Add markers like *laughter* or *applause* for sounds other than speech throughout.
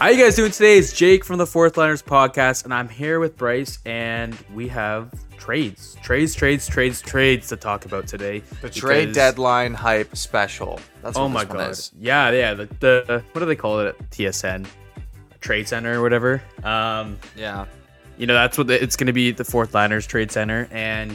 How you guys doing today? It's Jake from the Fourth Liners podcast, and I'm here with Bryce, and we have trades, trades, trades, trades, trades to talk about today. The trade deadline hype special. That's what Oh my god! is. Yeah, yeah. The, the what do they call it at TSN? Trade Center or whatever. Um, Yeah. you know that's what the, it's going to be the Fourth Liners Trade Center, and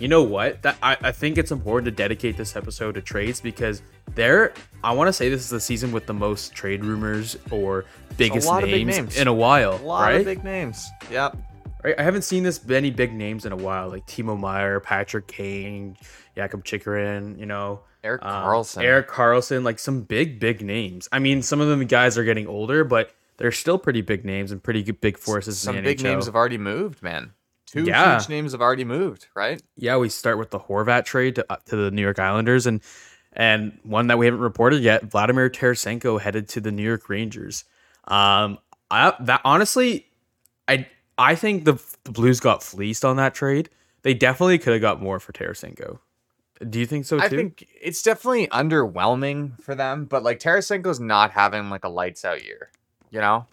you know what? That I, I think it's important to dedicate this episode to trades because there. I want to say this is the season with the most trade rumors or biggest of big names, names. in a while, A lot right? of big names. Yep. Right, I haven't seen this many big names in a while, like Timo Meier, Patrick Kane, Jakob Chychrun, you know, Erik um, Karlsson. Erik Karlsson, like some big, big names. I mean, some of them guys are getting older, but they're still pretty big names and pretty good big forces. Some in the big NHL. names have already moved, man. Two Yeah. huge names have already moved, right? yeah, we start with the Horvat trade to, uh, to the New York Islanders, and and one that we haven't reported yet, Vladimir Tarasenko headed to the New York Rangers. Um, I, that honestly, I I think the the Blues got fleeced on that trade. They definitely could have got more for Tarasenko. Do you think so too? I think it's definitely underwhelming for them, but like Tarasenko's not having like a lights out year, you know?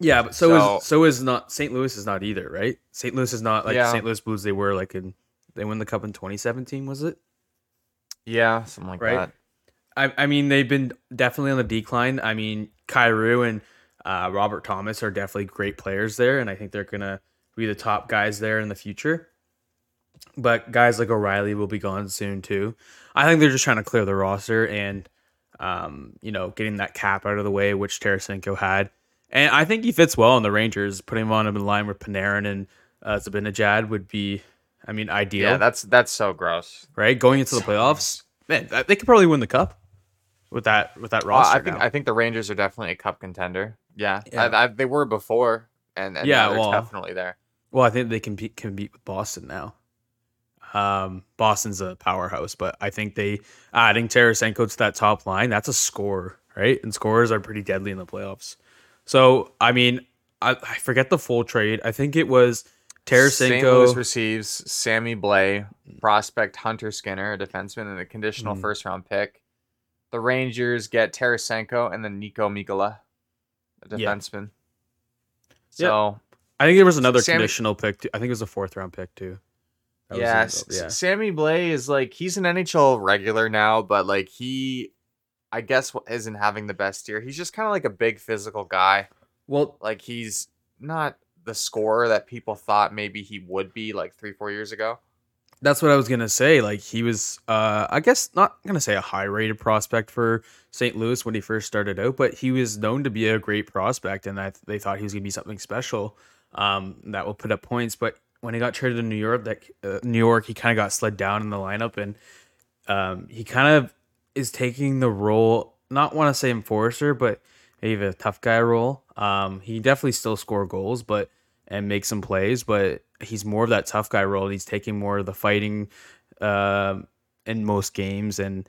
Yeah, but so, so- is so is not St. Louis is not either, right? St. Louis is not like Yeah. St. Louis Blues. They were like in they won the cup in 2017, was it? Yeah, something like Right. that. I, I mean, they've been definitely on the decline. I mean, Kyrou and uh, Robert Thomas are definitely great players there, and I think they're gonna be the top guys there in the future. But guys like O'Reilly will be gone soon too. I think they're just trying to clear the roster and, um, you know, getting that cap out of the way, which Tarasenko had, and I think he fits well in the Rangers. Putting him on him in line with Panarin and uh, Zibanejad would be, I mean, ideal, Yeah, that's that's so gross. right? Going into the playoffs, man, they could probably win the cup with that with that roster. I think now. I think the Rangers are definitely a cup contender. Yeah, Yeah. I, I, they were before, and, and Yeah, yeah, they're well, definitely there. Well, I think they can compete, compete with Boston now. Um, Boston's a powerhouse, but I think they adding Tarasenko to that top line, that's a score, right? And scores are pretty deadly in the playoffs. So, I mean, I, I forget the full trade. I think it was St. Louis Tarasenko. receives Sammy Blais, prospect Hunter Skinner, a defenseman, and a conditional Mm. first round pick. The Rangers get Tarasenko and then Niko Mikkola, a defenseman. Yeah. So I think there was another Sammy- conditional pick. Too. I think it was a fourth round pick too. That yeah, yeah. Sammy Blais is like he's an NHL regular now, but like he, I guess, isn't having the best year. He's just kind of like a big physical guy. Well, Like he's not the scorer that people thought maybe he would be like three, four years ago. That's what I was gonna say. Like he was, uh, I guess not gonna say a high rated prospect for St. Louis when he first started out, but he was known to be a great prospect, and I, they thought he was gonna be something special um, that will put up points. But when he got traded to New York, that uh, New York, he kind of got slid down in the lineup, and um, he kind of is taking the role. Not want to say enforcer, but maybe a tough guy role. Um, he definitely still score goals, but and make some plays, but he's more of that tough guy role. He's taking more of the fighting um, in most games, and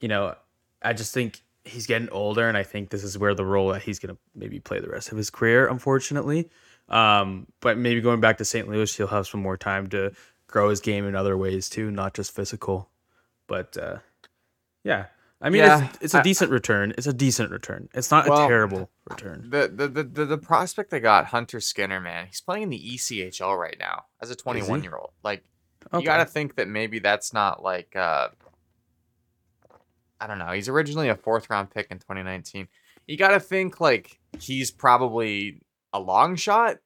you know, I just think he's getting older, and I think this is where the role that he's gonna maybe play the rest of his career. Unfortunately, um, but maybe going back to St. Louis, he'll have some more time to grow his game in other ways too, not just physical. But uh, yeah. I mean, Yeah, it's, it's a I- decent return. It's a decent return. It's not a terrible return. The, the the the the prospect they got, Hunter Skinner, man, he's playing in the ECHL right now as a 21 year old. Like Okay. you got to think that maybe that's not like uh I don't know. He's originally a fourth round pick in 2019. You got to think like he's probably a long shot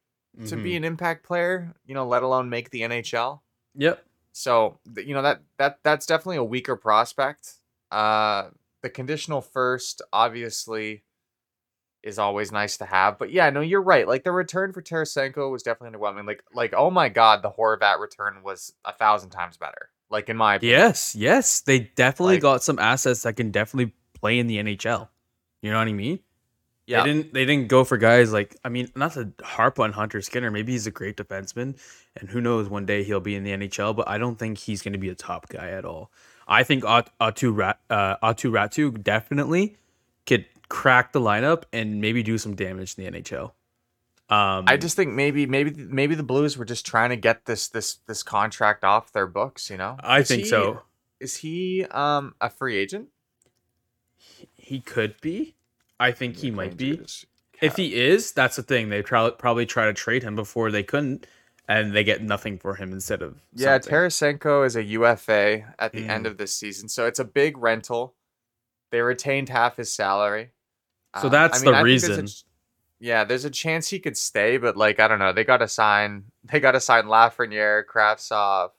to be Mhm. an impact player, you know, let alone make the NHL. Yep. So, you know, that that that's definitely a weaker prospect. Uh the conditional first obviously is always nice to have. But yeah, no, you're right. Like the return for Tarasenko was definitely underwhelming. Like like oh my god, the Horvat return was a thousand times better. Like in my opinion. Yes, yes, they definitely Like- got some assets that can definitely play in the NHL. You know what I mean? Yeah. They didn't they didn't go for guys like I mean, not to harp on Hunter Skinner. Maybe he's a great defenseman, and who knows, one day he'll be in the NHL. But I don't think he's going to be a top guy at all. I think At- Atu Rat uh, Aatu Räty definitely could crack the lineup and maybe do some damage in the NHL. Um, I just think maybe maybe maybe the Blues were just trying to get this this this contract off their books, you know? I Is think he- so. Is he um a free agent? He could be. I think he might be. If he is, that's the thing. They try, probably try to trade him before they couldn't, and they get nothing for him instead of Yeah, something. Tarasenko is a UFA at the end Mm. of this season, so it's a big rental. They retained half his salary. So Um, that's the I think there's a reason. yeah, there's a chance he could stay, but like I don't know, they got to sign. *laughs* They got to sign Lafreniere, Kravtsov.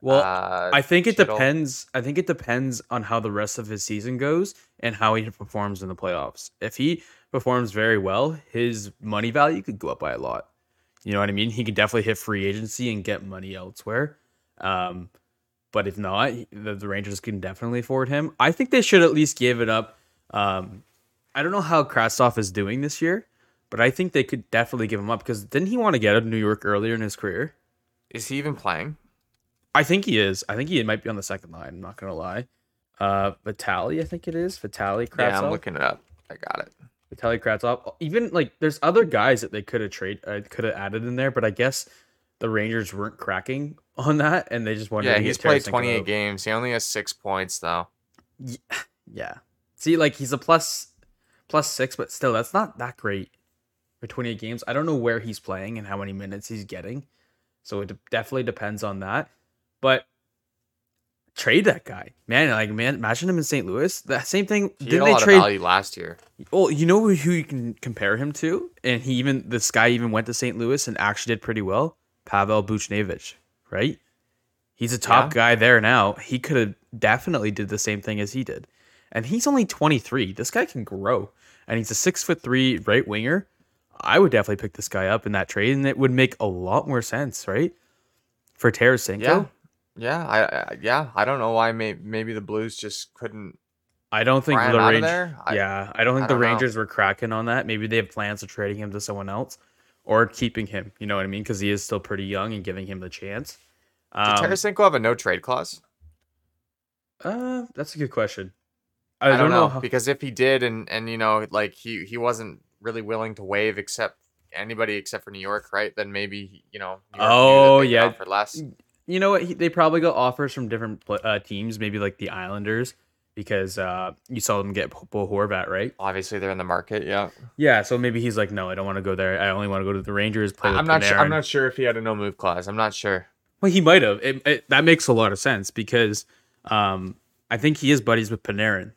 Well, uh, I think it Kittle. depends. I think it depends on how the rest of his season goes and how he performs in the playoffs. If he performs very well, his money value could go up by a lot. You know what I mean? He could definitely hit free agency and get money elsewhere. Um, but if not, the, the Rangers can definitely afford him. I think they should at least give it up. Um, I don't know how Krasov is doing this year, but I think they could definitely give him up because didn't he want to get out of New York earlier in his career? Is he even playing? I think he is. I think he might be on the second line. I'm not gonna lie. Uh, Vitali, I think it is Vitali Kravtsov. Yeah, I'm looking it up. I got it. Vitali Kravtsov. Even like, there's other guys that they could have trade, uh, could have added in there, but I guess the Rangers weren't cracking on that, and they just wanted. Yeah, to he's played Tarasenko 28 out. games. He only has six points though. *sighs* Yeah. See, like he's a plus plus six, but still, that's not that great for 28 games. I don't know where he's playing and how many minutes he's getting, so it de- definitely depends on that. But trade that guy, man. Like, man, imagine him in St. Louis. That same thing. He had didn't a they lot trade? of value last year. Well, you know who you can compare him to, and he even this guy even went to St. Louis and actually did pretty well. Pavel Buchnevich, right? He's a top Yeah. guy there now. He could have definitely did the same thing as he did, and he's only twenty three. This guy can grow, and he's a six foot three right winger. I would definitely pick this guy up in that trade, and it would make a lot more sense, right? For Tarasenko, Yeah. Yeah, I, I yeah, I don't know why may, maybe the Blues just couldn't I don't think the Rangers. yeah, I don't think I the don't know. Rangers were cracking on that. Maybe they have plans of trading him to someone else or keeping him. You know what I mean? Because he is still pretty young and giving him the chance. Did Um, Tarasenko have a no trade clause? uh, that's a good question. I, I, don't know, how- because if he did, and and you know, like he he wasn't really willing to waive except anybody except for New York, right? Then maybe you know. York Oh, yeah. for less. You know what? He, they probably got offers from different uh, teams, maybe like the Islanders, because uh, you saw them get Bo Horvat, right? Obviously, they're in the market. Yeah, Yeah, so maybe he's like, no, I don't want to go there. I only want to go to the Rangers. Play I'm not. Sure, I'm not sure if he had a no move clause. I'm not sure. Well, he might have. It, it, that makes a lot of sense because um, I think he is buddies with Panarin.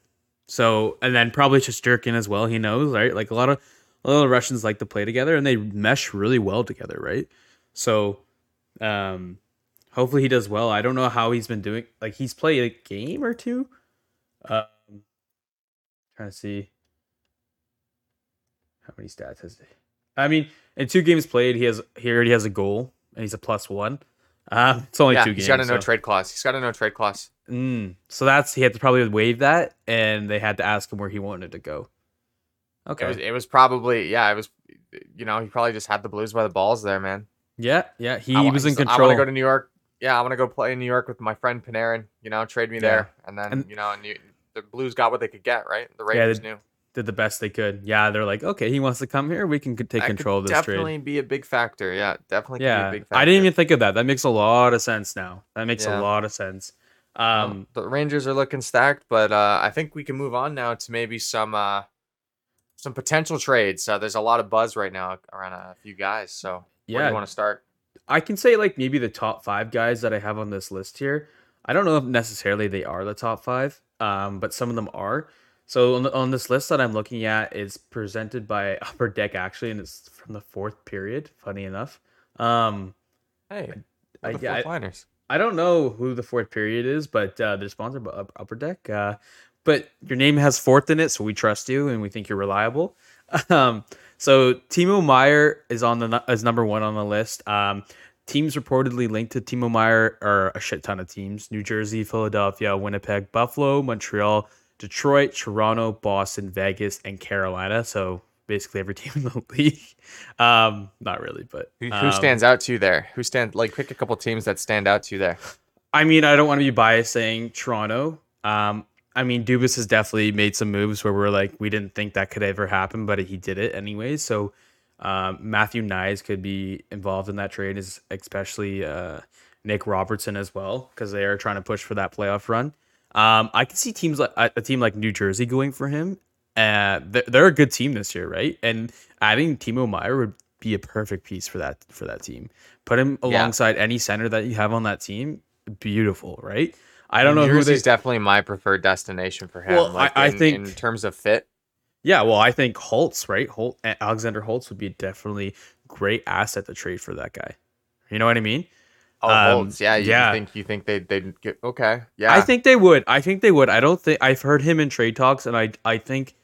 So, and then probably Shesterkin as well. He knows, right? Like a lot of a lot of Russians like to play together, and they mesh really well together, right? So, um, hopefully he does well. I don't know how he's been doing. Like he's played a game or two. Um, trying to see how many stats has he. I mean, in two games played, he has he already has a goal, and he's a plus one. Um, it's only yeah, two he's games. He's got a no so. trade clause. He's got a no trade clause. Mm, so that's he had to probably waive that, and they had to ask him where he wanted to go. Okay. It was. It was probably. Yeah, it was. You know, he probably just had the Blues by the balls there, man. yeah, yeah. He I was in he's- I control. want to go to New York. Yeah, I want to go play in New York with my friend Panarin. You know, trade me Yeah. there, and then And- you know, and you, the Blues got what they could get, right? The Yeah, Rangers they- knew. Did the best they could. Yeah, they're like, okay, he wants to come here. We can take That control of this trade. definitely trade. be a big factor. Yeah, definitely. Yeah, could be a big factor. I didn't even think of that. That makes a lot of sense now. That makes Yeah. a lot of sense. Um, the Rangers are looking stacked, but uh, I think we can move on now to maybe some uh, some potential trades. Uh, there's a lot of buzz right now around a few guys. So where do you want to start? I can say like maybe the top five guys that I have on this list here. I don't know if necessarily they are the top five, um, but some of them are. So on, the, on this list that I'm looking at is presented by *laughs* Upper Deck actually, and it's from the fourth period. Funny enough, um, Hey, I- the I- liners. I don't know who the fourth period is, but uh, they're sponsored by Upper Deck. Uh, but your name has fourth in it, so we trust you and we think you're reliable. *laughs* Um, so Timo Meier is on the is number one on the list. Um, teams reportedly linked to Timo Meier are a shit ton of teams: New Jersey, Philadelphia, Winnipeg, Buffalo, Montreal, Detroit, Toronto, Boston, Vegas, and Carolina. So basically every *laughs* team in the league. Um, not really, but Who, who um, stands out to you there? Who stand like pick a couple teams that stand out to you there? I mean, I don't want to be biased saying Toronto. Um, I mean, Dubas has definitely made some moves where we're like, we didn't think that could ever happen, but he did it anyway. So um, Matthew Knies could be involved in that trade, is especially uh, Nick Robertson as well, because they are trying to push for that playoff run. Um, I can see teams like a a team like New Jersey going for him, Uh, they're, they're a good team this year, right? And adding Timo Meier would be a perfect piece for that for that team. Put him Yeah. alongside any center that you have on that team. Beautiful, right? I don't know who they. definitely my preferred destination for him. Well, like I- I in, think- in terms of fit. Yeah, well, I think Holtz, right? Holt, Alexander Holtz would be definitely great asset to trade for that guy. You know what I mean? Oh, Um, Holtz. Yeah, you yeah. think you think they they'd get okay? Yeah, I think they would. I think they would. I don't think I've heard him in trade talks, and I I think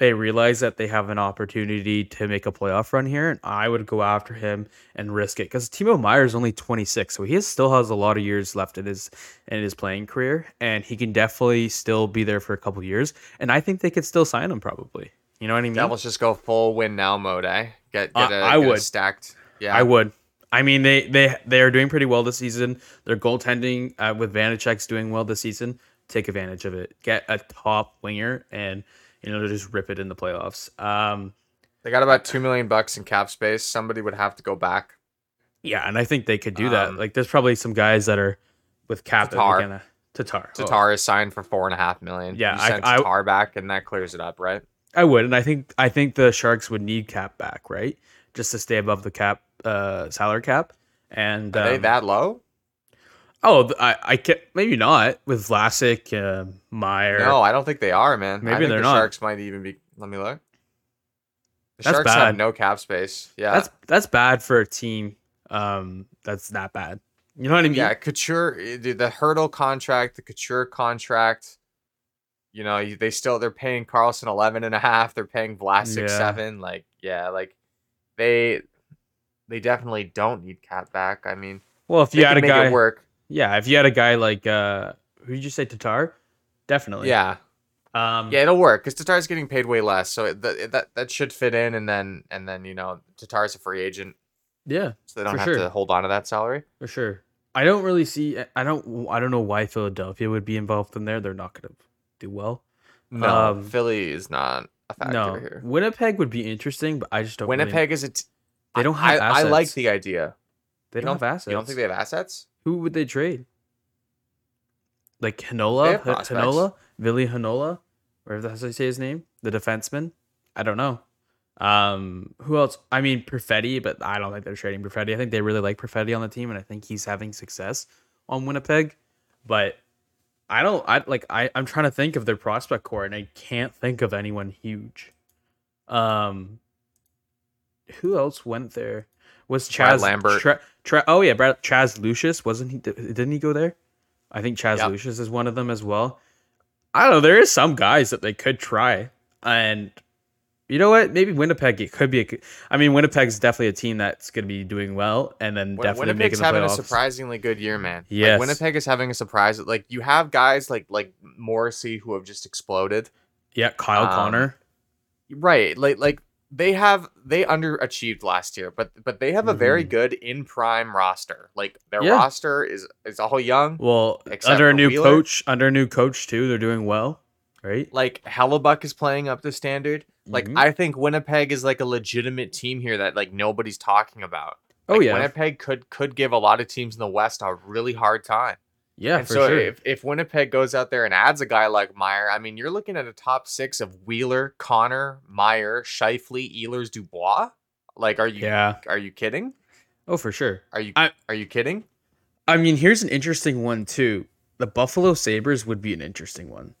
they realize that they have an opportunity to make a playoff run here, and I would go after him and risk it because Timo Meier is only 26, so he has, still has a lot of years left in his in his playing career, and he can definitely still be there for a couple years, and I think they could still sign him probably. You know what I mean? Devils just go full win now mode, eh? Get I- get a, I get would. stacked. Yeah, I would. I mean, they they they are doing pretty well this season. Their goaltending uh, with Vanecek's doing well this season. Take advantage of it. Get a top winger and you know to just rip it in the playoffs. Um, They got about two million bucks in cap space. Somebody would have to go back. yeah, and I think they could do that. Um, Like, there's probably some guys that are with cap that Tatar. gonna Tatar. Oh, Tatar is signed for four and a half million. Yeah, you I- send I- Tatar back, and that clears it up, right? I would, and I think I think the Sharks would need cap back, right, just to stay above the cap, uh, salary cap. And Are they um, that low? Oh, I I can't. maybe not with Vlasic, uh, Meier. No, I don't think they are, man. I Maybe think they're the not. Sharks might even be. Let me look. The That's Sharks bad. have no cap space. Yeah, That's that's bad for a team. Um, that's that bad. You know what I mean? yeah. Couture, eh, dude, the Hertl contract, the Couture contract. You know, they still they're paying Karlsson eleven and a half. They're paying Vlasic Yeah. seven. Like, yeah, like they they definitely don't need cap back. I mean, Well, if you had a make guy, it work. Yeah, if you had a guy like uh, who did you say Tatar? Definitely. Yeah, Um, yeah, it'll work because Tatar's getting paid way less, so it, that that that should fit in. And then and then you know Tatar's a free agent, yeah, so they don't have sure. to hold on to that salary. for sure. I don't really see. I don't. I don't know why Philadelphia would be involved in there. They're not going to do well. No, Um, Philly is not a factor no, here. Winnipeg would be interesting, but I just don't. really- Winnipeg is a. T- They don't I, have I like the idea. they You don't have assets. You don't think they have assets? Who would they trade? Like Hanola, have H- prospects. Hanola, Billy Hanola, or that's how you say his name, the defenseman. I don't know. Um, who else? I mean, Perfetti, but I don't think they're trading Perfetti. I think they really like Perfetti on the team, and I think he's having success on Winnipeg. But I don't. I like. I I'm trying to think of their prospect core, and I can't think of anyone huge. Um, who else went there? Was Brad Chaz Lambert. Tra- Tra- oh yeah, Brad, Chaz Lucius wasn't he? Didn't he go there? I think Chaz Yep. Lucius is one of them as well. I don't know. There is some guys that they could try, and you know what? Maybe Winnipeg. It could be. A, I mean, Winnipeg's definitely a team that's going to be doing well, and then Win- definitely Winnipeg's making the having playoffs. a surprisingly good year, man. Yeah, Like, Winnipeg is having a surprise. Like you have guys like like Morrissey who have just exploded. Yeah, Kyle Um, Connor. Right. Like like they have they underachieved last year, but but they have a very Mhm. good in prime roster. Like their Yeah. roster is is all young. Well, except under a new Wheeler. coach, under a new coach too, they're doing well, right? Like Hellebuyck is playing up to standard. Like Mhm. I think Winnipeg is like a legitimate team here that like nobody's talking about. Oh Like, yeah, Winnipeg could could give a lot of teams in the West a really hard time. Yeah, and for so sure. if, if Winnipeg goes out there and adds a guy like Meier, I mean, you're looking at a top six of Wheeler, Connor, Meier, Scheifele, Ehlers, Dubois. Like, are you yeah. are you kidding? Oh, for sure. Are you I- are you kidding? I mean, here's an interesting one too. The Buffalo Sabres would be an interesting one.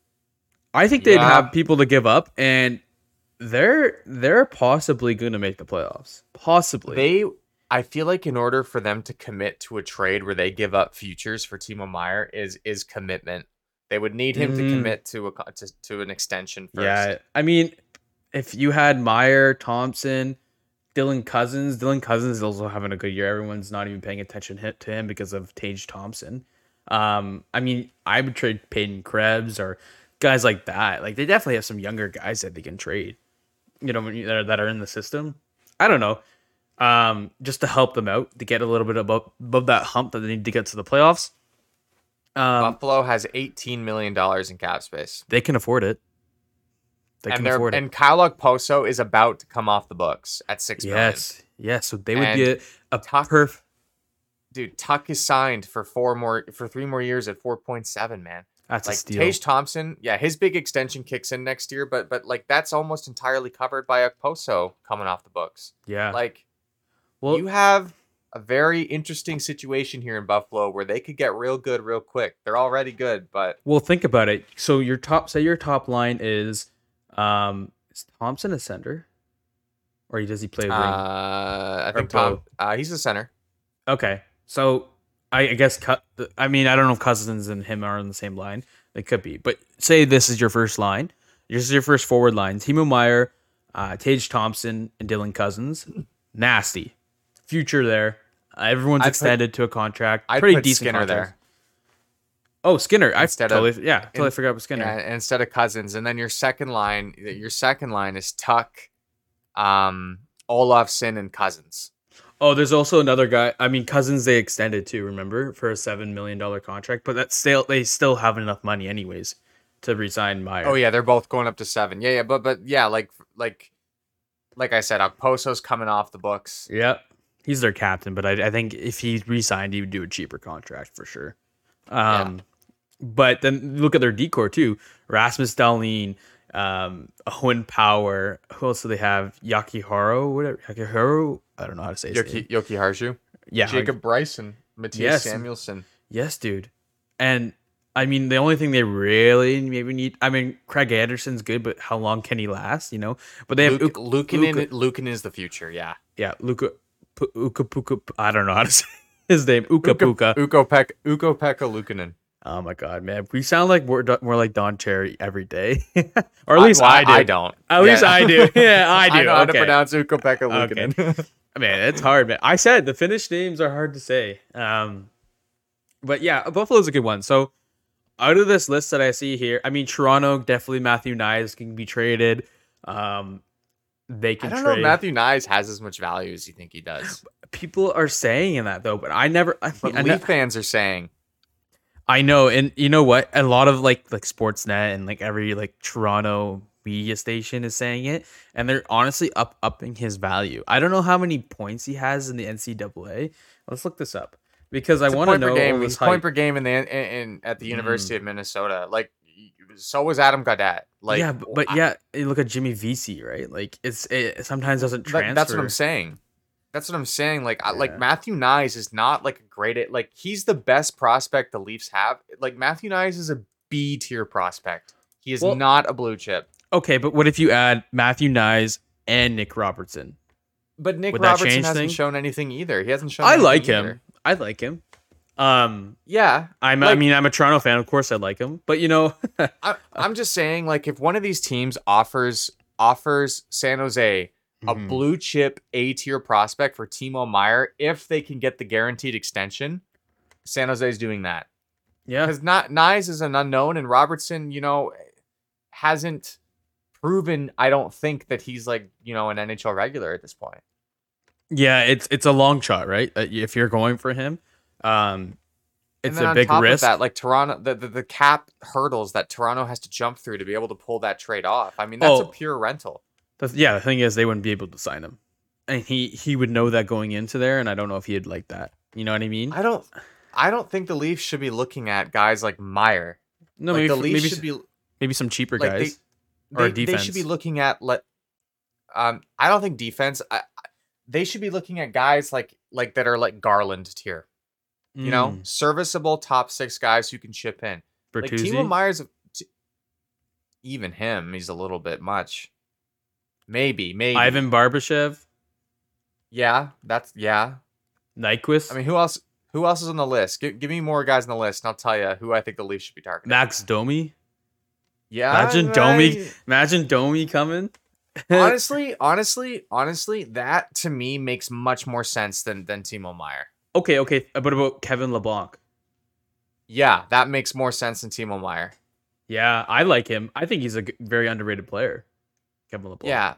I think they'd Yeah. have people to give up, and they're they're possibly going to make the playoffs. Possibly. They, I feel like in order for them to commit to a trade where they give up futures for Timo Meier is is commitment. They would need him to Mm. commit to a to, to an extension first. yeah, I mean, if you had Meier, Thompson, Dylan Cozens, Dylan Cozens is also having a good year. Everyone's not even paying attention to him because of Tage Thompson. Um, I mean, I would trade Peyton Krebs or guys like that. Like they definitely have some younger guys that they can trade. You know, that are, that are in the system. I don't know. Um, just to help them out to get a little bit above above that hump that they need to get to the playoffs. Um, Buffalo has 18 million dollars in cap space. they can afford it. They and can afford it. and Kyle Poso is about to come off the books at six million. Yes, yes. So they would be And a, a Tuch- perf. dude, Tuch is signed for four more for three more years at four point seven. Man, That's a like steal. Tage Thompson, yeah, his big extension kicks in next year, but but like that's almost entirely covered by Okposo coming off the books. yeah. Like well, you have a very interesting situation here in Buffalo where they could get real good real quick. They're already good, but well, think about it. So your top, say your top line is, um, is Thompson a center, or does he play wing? uh, I Or think Tom, uh, he's a center. Okay, so I, I guess cut. I mean, I don't know if Cozens and him are on the same line. They could be, but say this is your first line. This is your first forward line. Timo Meier, uh, Tage Thompson, and Dylan Cozens. Nasty future there. Uh, everyone's put- extended to a contract. I'd Pretty put decent Skinner contracts. there. Oh, Skinner. I Instead of- totally, yeah, totally in- forgot about Skinner. Yeah, instead of Cozens, and then your second line, your second line is Tuch, um, Olofsson, and Cozens. Oh, there's also another guy. I mean, Cozens they extended to Remember for a seven million dollar contract, but that's still they still have enough money anyways to resign Meier. Oh yeah, they're both going up to seven. Yeah, yeah, but but yeah, like like like I said, Okposo's coming off the books. Yep. He's their captain, but I, I think if he re-signed, he would do a cheaper contract for sure. Um, but then look at their decor too: Rasmus Dahlin, um, Owen Power. Who else do they have? Yakiharu, whatever. Yakiharu. I don't know how to say Yoki. Yoki Harshu, Yeah, Jacob Bryson, Mattias Yes. Samuelsson. Yes, dude. And I mean, the only thing they really maybe need. I mean, Craig Anderson's good, but how long can he last? You know. But they have Luke, Uk- Luukkonen, Luka- Luukkonen is the future. Yeah, yeah, Luka, P- Uka Puka. I don't know how to *laughs* say his name. Uka Puka. Ukko-Pekka, Uko Pekka Luukkonen. Oh my god, man, we sound like we're do- more like Don Cherry every day, *laughs* or at least I, well, do. I don't. At least I do. Yeah, I do. *laughs* I know how to pronounce Ukko-Pekka Okay. Man, it's hard, man. I said the Finnish names are hard to say. Um, but yeah, Buffalo's a good one. So out of this list that I see here, I mean, Toronto definitely Matthew Knies can be traded. Um, they I don't know trade. if Matthew Knies has as much value as you think he does. People are saying that though, but I never. I, But I, Leaf fans are saying I know, and you know what? A lot of like like Sportsnet and like every like Toronto media station is saying it, and they're honestly up upping his value. I don't know how many points he has in the NCAA. Let's look this up because I It's a want to know. game. He's point per game in the in, in at the Mm. University of Minnesota. Like so was Adam Gaudette. Like yeah, but, but I- yeah, you look at Jimmy Vesey, right? Like it's it sometimes doesn't transfer. that's what I'm saying. That's what I'm saying. Like I, like Matthew Knies is not like a great At, like he's the best prospect the Leafs have. Like Matthew Knies is a B tier prospect. He is Well- not a blue chip. Okay, but what if you add Matthew Knies and Nick Robertson? But Nick Would Robertson hasn't things? shown anything either. He hasn't shown. I like either. him. I like him. Um, Yeah, I'm. I mean, I'm a Toronto fan. Of course, I like him. But you know, *laughs* I, I'm just saying, like, if one of these teams offers offers San Jose a Mhm. blue chip A tier prospect for Timo Meier, if they can get the guaranteed extension, San Jose's doing that yeah, because not Knies is an unknown, and Robertson, you know, hasn't proven. I don't think that he's like you know an NHL regular at this point. Yeah, it's it's a long shot, right? Uh, if you're going for him, um, it's a big risk. That, like Toronto, the, the the cap hurdles that Toronto has to jump through to be able to pull that trade off. I mean, that's a Oh. pure rental. Yeah, the thing is, they wouldn't be able to sign him, and he he would know that going into there, and I don't know if he'd like that. You know what I mean? I don't. I don't think the Leafs should be looking at guys like Meier. no, like maybe the Leafs maybe should be maybe some cheaper like guys. they, or they, they should be looking at let. Um, I don't think defense. I- they should be looking at guys like like that are like Garland tier. You know, Mm, serviceable top six guys who can chip in. Like Timo Meiers, t- even him, he's a little bit much. Maybe, maybe. Ivan Barbashev, Yeah, that's yeah. Nyquist, I mean, who else? Who else is on the list? Give, give me more guys on the list, and I'll tell you who I think the Leafs should be targeting. Max Domi. yeah, Imagine Domi. Imagine Domi coming. *laughs* honestly, honestly, honestly, that to me makes much more sense than than Timo Meier. Okay, okay. But about Kevin Labanc? Yeah, that makes more sense than Timo Meier. Yeah, I like him. I think he's a very underrated player. Kevin Labanc. Yeah.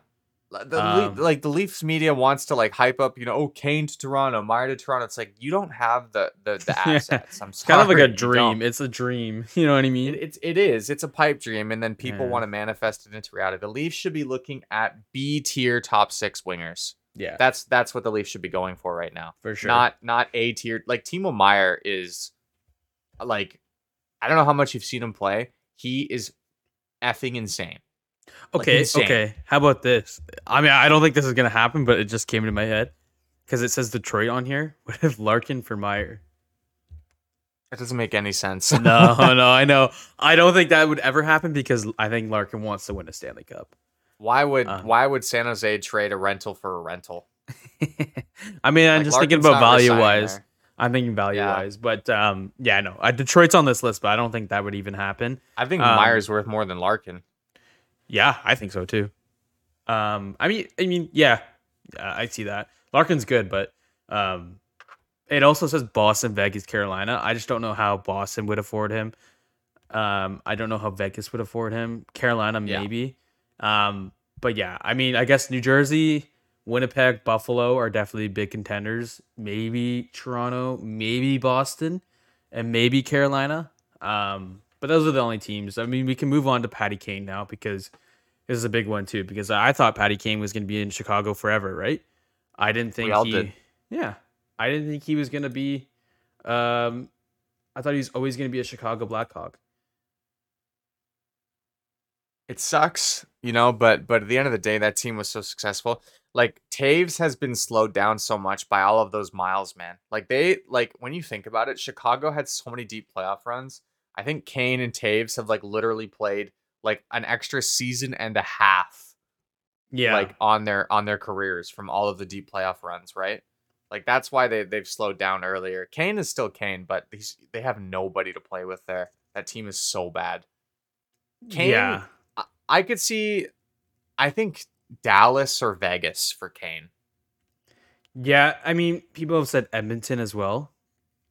The Le- Um, like the Leafs media wants to like hype up, you know, oh Kane to Toronto, Meier to Toronto. It's like you don't have the the, the *laughs* Yeah. assets. I'm It's kind of like a dream. It's a dream. *laughs* You know what I mean? It, it's it is. It's a pipe dream, and then people Yeah. want to manifest it into reality. The Leafs should be looking at B tier top six wingers. Yeah, That's that's what the Leafs should be going for right now. for sure. Not not A tier. Like Timo Meier is like I don't know how much you've seen him play. He is effing insane. Like, Okay, insane. okay. How about this? I mean, I don't think this is gonna happen, but it just came into my head because it says Detroit on here. *laughs* What if Larkin for Meier? That doesn't make any sense. No, *laughs* no, I know. I don't think that would ever happen because I think Larkin wants to win a Stanley Cup. Why would Uh. why would San Jose trade a rental for a rental? *laughs* I mean, I'm Like, just thinking about value wise. there. I'm thinking value Yeah. wise, but um, yeah, no, uh, Detroit's on this list, but I don't think that would even happen. I think Um, Meier's worth more than Larkin. Yeah, I think so too. Um, I mean, I mean, yeah, uh, I see that. Larkin's good, but um, it also says Boston, Vegas, Carolina. I just don't know how Boston would afford him. Um, I don't know how Vegas would afford him. Carolina, maybe. Um, but yeah, I mean, I guess New Jersey, Winnipeg, Buffalo are definitely big contenders. Maybe Toronto, maybe Boston, and maybe Carolina. Um, but those are the only teams. I mean, we can move on to Patty Kane now because this is a big one too. Because I thought Patty Kane was going to be in Chicago forever, right? I didn't think he. did. Yeah, I didn't think he was going to be. Um, I thought he was always going to be a Chicago Blackhawk. It sucks, you know, but but at the end of the day, that team was so successful. Like Toews has been slowed down so much by all of those miles, man. Like they like when you think about it, Chicago had so many deep playoff runs. I think Kane and Toews have like literally played like an extra season and a half Yeah, like on their on their careers from all of the deep playoff runs, right? Like that's why they they've slowed down earlier. Kane is still Kane, but these they have nobody to play with there. That team is so bad. Kane, yeah. I, could see I think Dallas or Vegas for Kane. Yeah, I mean, people have said Edmonton as well.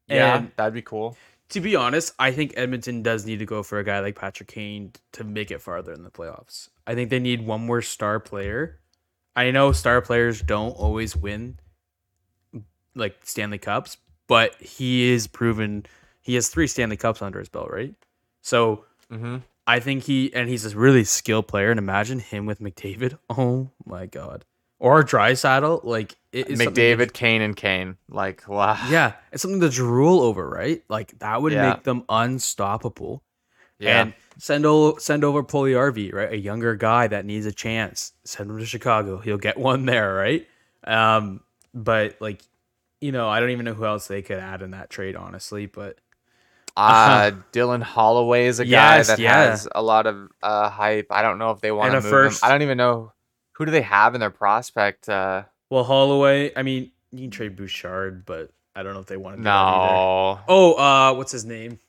Yeah, And that'd be cool. to be honest, I think Edmonton does need to go for a guy like Patrick Kane to make it farther in the playoffs. I think they need one more star player. I know star players don't always win like Stanley Cups, but he is proven he has three Stanley Cups under his belt, right? So Mm-hmm. I think he and he's a really skilled player. And imagine him with McDavid. *laughs* Oh my god. Or Draisaitl. Like it is McDavid, Kane, and Kane. Like wow. Yeah, it's something to drool over, right? Like that would Yeah. make them unstoppable. Yeah. And send over send over Puljujärvi, right? A younger guy that needs a chance. Send him to Chicago. He'll get *laughs* one there, right? Um, but like, you know, I don't even know who else they could add in that trade, honestly. But Uh, Dylan Holloway is a guy Yes, that yeah. has a lot of uh, hype. I don't know if they want to move first- him. I don't even know who do they have in their prospect. Uh, well, Holloway. I mean, you can trade Bouchard, but I don't know if they want to. Do that either. no. Oh, uh, what's his name?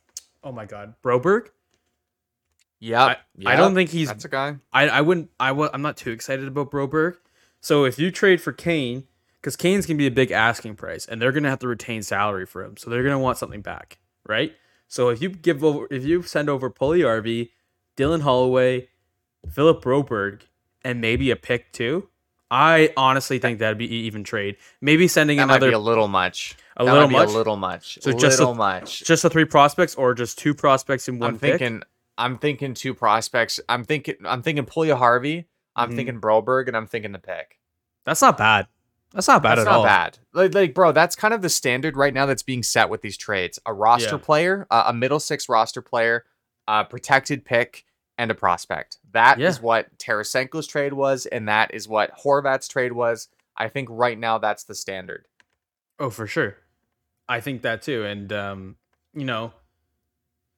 Oh my God, Broberg. Yep. I don't think he's That's a guy. I, I wouldn't I wa- I'm not too excited about Broberg. So if you trade for Kane, because Kane's gonna be a big asking price, and they're gonna have to retain salary for him, so they're gonna want something back, right? So if you give over, if you send over Puljujärvi, Dylan Holloway, Philip Broberg, and maybe a pick too, I honestly think that'd be even trade. Maybe sending That might another be a little much. a That little might be much, A little much. So a just a- little much. just the three prospects, or just two prospects in one I'm pick? thinking. I'm thinking two prospects. I'm thinking. I'm thinking Puljujärvi. I'm Mhm. thinking Broberg, and I'm thinking the pick. That's not bad. That's not bad that's at not all. bad. Like, like, bro, that's kind of the standard right now that's being set with these trades: a roster Yeah. player, uh, a middle six roster player, a protected pick, and a prospect. That is Yeah. what Tarasenko's trade was, and that is what Horvat's trade was. I think right now that's the standard. Oh, for sure. I think that too, and um, you know,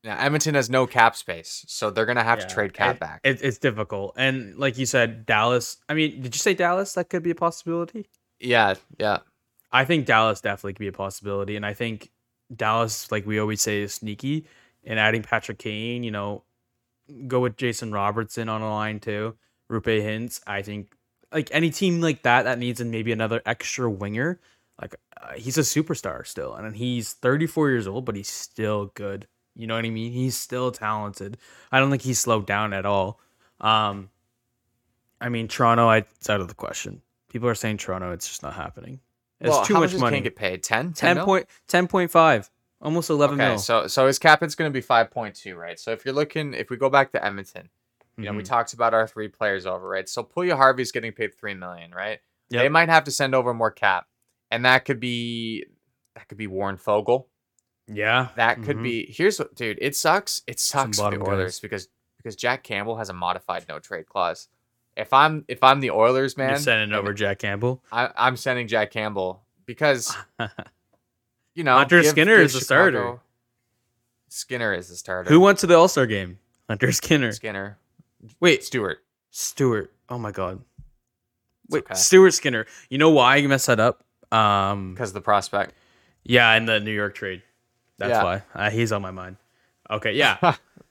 Now, Edmonton has no cap space, so they're gonna have Yeah, to trade cap it- back. It, it's difficult, and like you said, Dallas. I mean, did you say Dallas? That could be a possibility. Yeah, yeah. I think Dallas definitely could be a possibility, and I think Dallas, like we always say, is sneaky. And adding Patrick Kane, you know, go with Jason Robertson on a line too. Roope Hintz, I think like any team like that that needs maybe another extra winger. Like uh, he's a superstar still, and he's 34 years old, but he's still good. You know what I mean? He's still talented. I don't think he's slowed down at all. Um, I mean, Toronto, I, it's out of the question. People are saying Toronto, it's just not happening. It's well, too how much does money. Kane get paid? 10? 10 mil? point, 10.5, almost 11 okay, mil. so so his cap is going to be 5.2, right? So if you're looking, if we go back to Edmonton, you know, we Mhm. talked about our three players over, right? So Puljujärvi's getting paid three million, right? They might have to send over more cap, and that could be that could be Warren Foegele, Yeah, That could mhm. be. Here's what, dude. It sucks. It sucks for the Oilers guys. because because Jack Campbell has a modified no trade clause. If I'm if I'm the Oilers, man, You're sending over Jack Campbell. I, I'm sending Jack Campbell because *laughs* you know Hunter give- Skinner give is the starter. Skinner is the starter. Who went to the All Star game? Hunter Skinner. Skinner? Wait, Stuart. Stuart. Oh my God. Wait, okay. Stuart Skinner. You know why I messed that up? Um, Because of the prospect. yeah, in the New York trade. That's Yeah. why uh, he's on my mind. Okay, yeah, *laughs*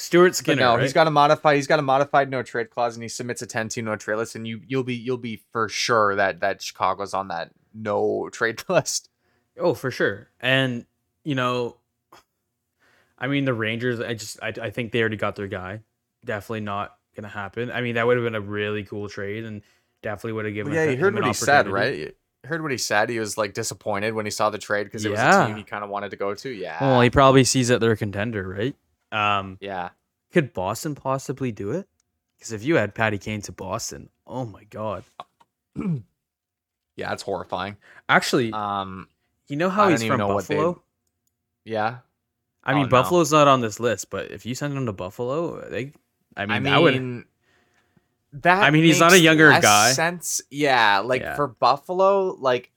Stuart But Skinner. no, right? he's got a modified. He's got a modified no trade clause, and he submits a 10-2 no trade list, and you you'll be you'll be for sure that that Chicago's on that no *laughs* trade list. Oh, for sure. And you know, I mean, the Rangers. I just, I, I think they already got their guy. Definitely not gonna happen. I mean, that would have been a really cool trade, and definitely would have given. yeah, you heard what he said, right? Heard what he said. He was like disappointed when he saw the trade because it was a Yeah. team he kind of wanted to go to. Yeah, Well, he probably sees that they're a contender, right? Um, yeah. could Boston possibly do it? Because if you had Patty Kane to Boston, oh my god. *clears throat* Yeah, it's horrifying. Actually, Um, you know how he's from know what they'd- Buffalo? yeah. I Oh, mean, no. Buffalo's not on this list, but if you send him to Buffalo, they. I mean, I mean, that would. that. I mean, he's not a younger guy. Sense, yeah. Like Yeah. for Buffalo, like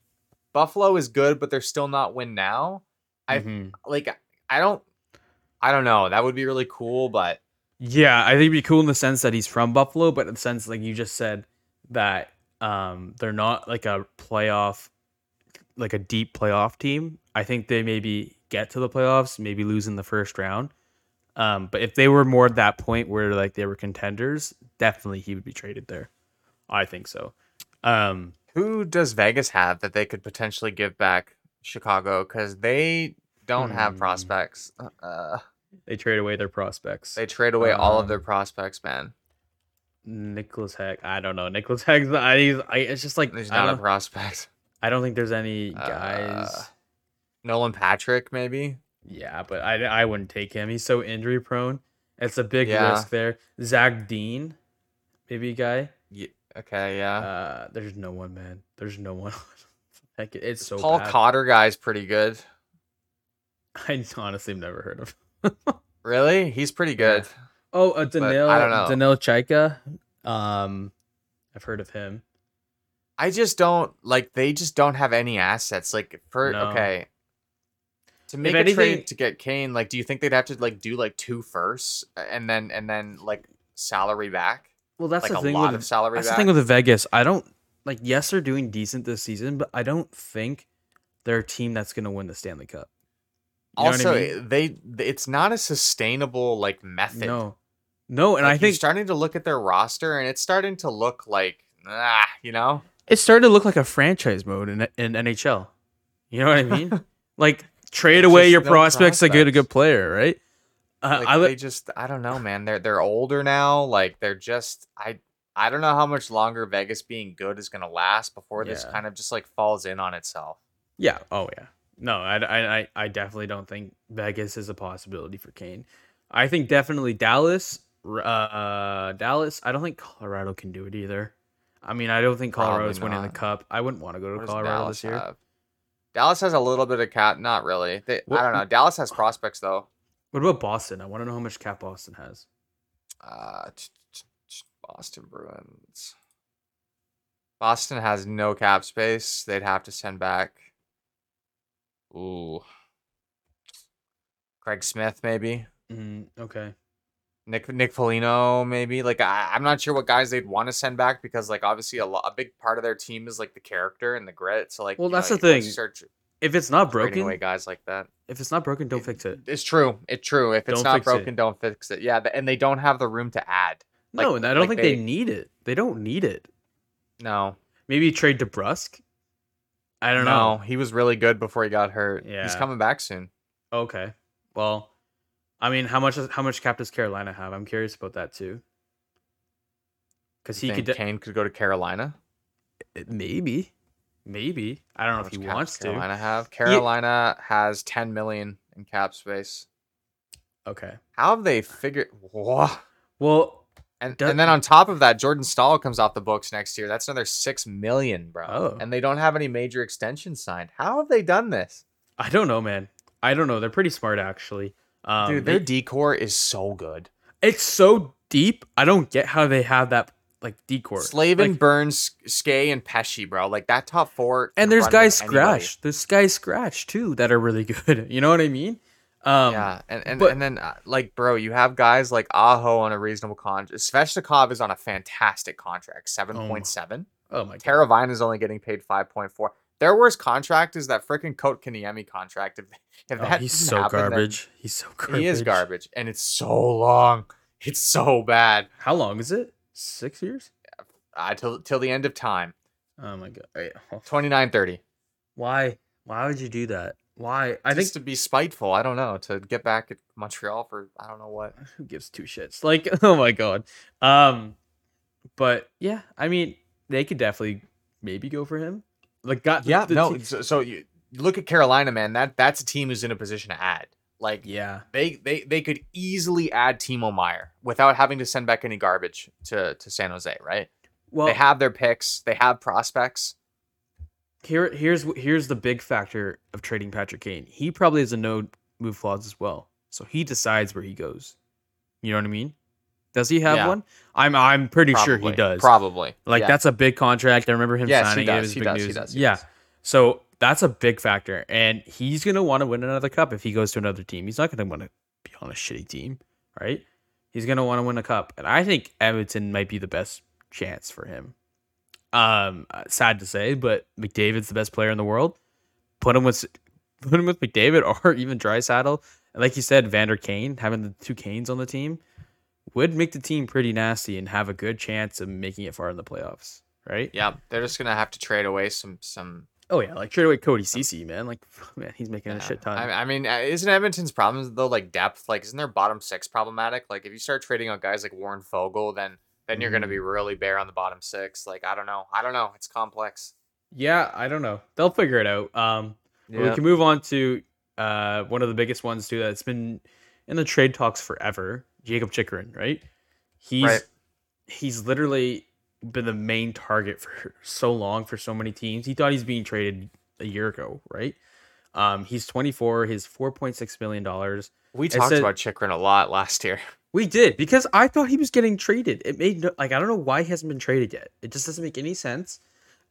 Buffalo is good, but they're still not win now. I- Mhm. Like I don't, I don't know. That would be really cool, but Yeah, I think it'd be cool in the sense that he's from Buffalo, but in the sense like you just said that um they're not like a playoff like a deep playoff team. I think they maybe get to the playoffs, maybe lose in the first round. Um, but if they were more at that point where like they were contenders, definitely he would be traded there. I think so. Um, who does Vegas have that they could potentially give back Chicago? Because they don't have Hmm. prospects. Uh, they trade away their prospects. they trade away all of their Um, prospects, man. Nicholas Heck, I don't know. Nicholas *laughs* Heck, I, he's- I it's just like I not a prospect. I don't think there's any Uh, guys. Nolan Patrick, maybe. Yeah, but I, I wouldn't take him. He's so injury prone. It's a big Yeah. risk there. Zach Dean, maybe a guy. Ye- okay, yeah. Uh, there's no one, man. There's no one. *laughs* Heck, it's so Paul bad. Cotter guy's pretty good. *laughs* I honestly have never heard of. Really, he's pretty Yeah. good. Oh, uh, Danil. I don't know. Danil Chaika. Um, I've heard of him. I just don't like. They just don't have any assets. Like for No. okay. To make a anything- trade to get Kane, like, do you think they'd have to like do like two firsts and then and then like salary back, Well, that's like the a thing lot with of salary that's back? the thing with Vegas. I don't like. Yes, they're doing decent this season, but I don't think they're a team that's gonna win the Stanley Cup. You what I also, mean? they it's not a sustainable like method. No, no, and Like, I think starting to look at their roster and it's starting to look like ah, you know. it started to look like a franchise mode in in NHL. You know what I mean? *laughs* like trade away your no prospects to get a good player, right? Uh, Like, I they just I don't know, man. They're they're older now. Like they're just I I don't know how much longer Vegas being good is gonna last before this kind of just like falls in on itself. yeah. Oh yeah. No, I, I I- I definitely don't think Vegas is a possibility for Kane. I think definitely Dallas. Uh, Dallas. I don't think Colorado can do it either. I mean, I don't think Colorado's winning the cup. I wouldn't want to go to Colorado Dallas this year. have? Dallas has a little bit of cap, not really. They, What- I don't know. Dallas has prospects though. What about Boston? I want to know how much cap Boston has. Uh, Boston Bruins. Boston has no cap space. They'd have to send back. Ooh. Craig Smith, maybe. Mm, okay. Nick Nick Foligno, maybe. Like I, I'm not sure what guys they'd want to send back because like obviously a, lo- a big part of their team is like the character and the grit. So like Well, you know, that's the you- once you thing. Start If it's not broken, away guys like that. if it's not broken, don't fix it. It's true. It's true. If it's Don't not fix it. broken, don't fix it. Yeah, and they don't have the room to add. Like- no, and I don't like think they- they need it. They don't need it. No, Maybe trade DeBrusk. I don't no, know. he was really good before he got hurt. Yeah. he's coming back soon. Okay. Well, I mean, how much how much cap does Carolina have? I'm curious about that too. Because he could de- Kane could go to Carolina. Uh, maybe, maybe. I don't know if he wants does to. Carolina have Carolina has 10 million in cap space. Okay. How have they figured? Whoa. Well, And, Does- and then on top of that, Jordan Staal comes off the books next year. That's another six million, bro. Oh. And they don't have any major extensions signed. How have they done this? I don't know, man. I don't know. They're pretty smart actually. Um, Dude, their decor is so good. it's so deep. I don't get how they have that like decor. Slavin, Like, Burns, Skay, and Pesce, bro. Like that top four. and there's guys anybody. scratch. There's guys scratch too that are really *laughs* good. You know what I mean? Um, yeah, and and, but- and then uh, like, bro, you have guys like Aho on a reasonable contract. Svechnikov is on a fantastic contract, seven point seven. Oh my god. Teravainen is only getting paid five point four. Their worst contract is that freaking Kotkaniemi contract. If, if Oh, that he's so happen, garbage. He's so garbage. He is garbage, and it's so long. It's so bad. How long is it? Six years? Uh, till till the end of time. Oh my god. Twenty nine thirty. Why? Why would you do that? Why? I I think to be spiteful. I don't know to get back at Montreal for I don't know what. who gives two shits? Like, *laughs* oh my god. Um, but yeah, I mean, they could definitely maybe go for him. Like, got Yeah, the no. te- so, so you you look at Carolina, man. That that's a team who's in a position to add. Like yeah, they they they could easily add Timo Meier without having to send back any garbage to to San Jose, right? well, they have their picks, they have prospects. Here here's here's the big factor of trading Patrick Kane. He probably has a no move clause as well, so he decides where he goes. You know what I mean? Does he have Yeah. one? I'm I'm pretty sure he does. Probably. Like Yeah. that's a big contract. I remember him Yes, he signing it. does, It he does, he does, he yeah. does. So that's a big factor, and he's gonna want to win another cup if he goes to another team. He's not gonna want to be on a shitty team, right? He's gonna want to win a cup, and I think Edmonton might be the best chance for him. Um, uh, sad to say, but McDavid's the best player in the world. Put him with *laughs* put him with McDavid *laughs* or even Draisaitl. And like you said, Vander Kane having the two Canes on the team would make the team pretty nasty and have a good chance of making it far in the playoffs, right? Yeah, they're just gonna have to trade away some some. Oh yeah, like trade away Cody Cece, man. Like *laughs* man, he's making a shit ton. I, I mean, uh, isn't Edmonton's problem though like depth? Like, isn't their bottom six problematic? Like, if you start trading out guys like Warren Foegele, then then you're gonna Mhm. be really bare on the bottom six. Like, I don't know. I don't know. It's complex. yeah, I don't know. They'll figure it out. Um, but we can move on to uh one of the biggest ones too that's been in the trade talks forever. Jakob Chychrun, right? He's Right. he's literally been the main target for *laughs* so long for so many teams. He thought he's being traded a year ago, right? Um, he's 24. His 4.6 million dollars. We talked said- about Chychrun a lot last year. *laughs* We did because I thought he was getting traded. It made no like I don't know why he hasn't been traded yet. It just doesn't make any sense.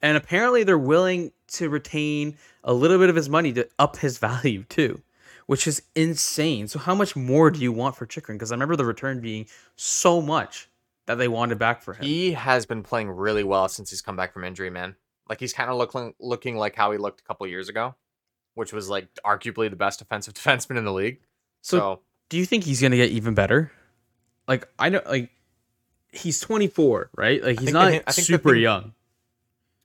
And apparently they're willing to retain a little bit of his money to up his *laughs* value too, which is insane. So how much more do you want for Chychrun? Because I remember the return being so much that they wanted back for him. He has been playing really well since he's come back from injury, man. Like he's kind of looking looking like how he looked a couple years ago, which was like arguably the best offensive *laughs* defenseman in the league. so, So, do you think he's gonna get even better? Like I know, like he's 24, right? Like he's not the hi- I think the super thing- young.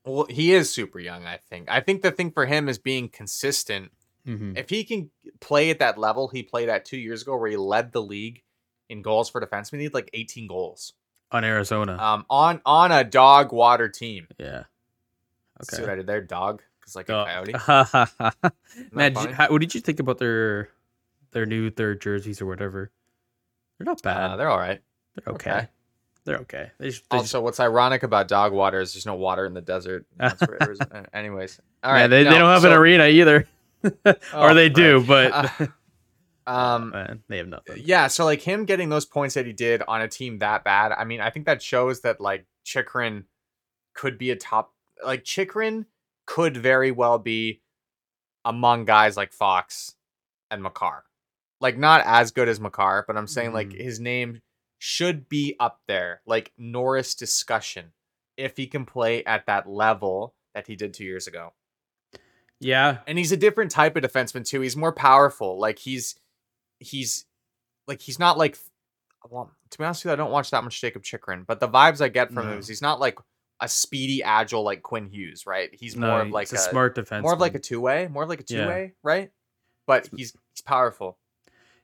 well, he is super young. I think. I think the thing for him is being consistent. Mhm. If he can play at that level he played at two years ago, where he led the league in goals for defensemen, he had like 18 goals. On Arizona, Um, on on a dog water team. yeah. See what I did there, dog? Because like a coyote. Man, *laughs* Isn't that did you- funny? how, what did you think about their their new third jerseys or whatever? They're not bad. Uh, they're all right. they're okay. okay. They're okay. They just, they just- Also, what's ironic about dog water is there's no water in the desert. *laughs* That's where it is. Uh, Anyways, all right. yeah, they, they don't have an arena either, *laughs* or Oh, they do, right. but Uh, *laughs* um, man, they have nothing. yeah. So like him getting those points that he did on a team that bad. I mean, I think that shows that like Chychrun could be a top. Like Chychrun could very well be among guys like Fox and Makar. Like not as good as Makar, but I'm saying like Mhm. his name should be up there, like Norris discussion, if he can play at that level that he did two years ago. Yeah, And he's a different type of defenseman too. He's more powerful. Like he's he's like he's not like well, to be honest with you, I don't watch that much Jakob Chychrun, but the vibes I get from him is he's not like a speedy, agile like Quinn Hughes, right? He's no, more of like it's a, smart defense. more of like a two way, more of like a two Yeah. way, right? But he's he's powerful.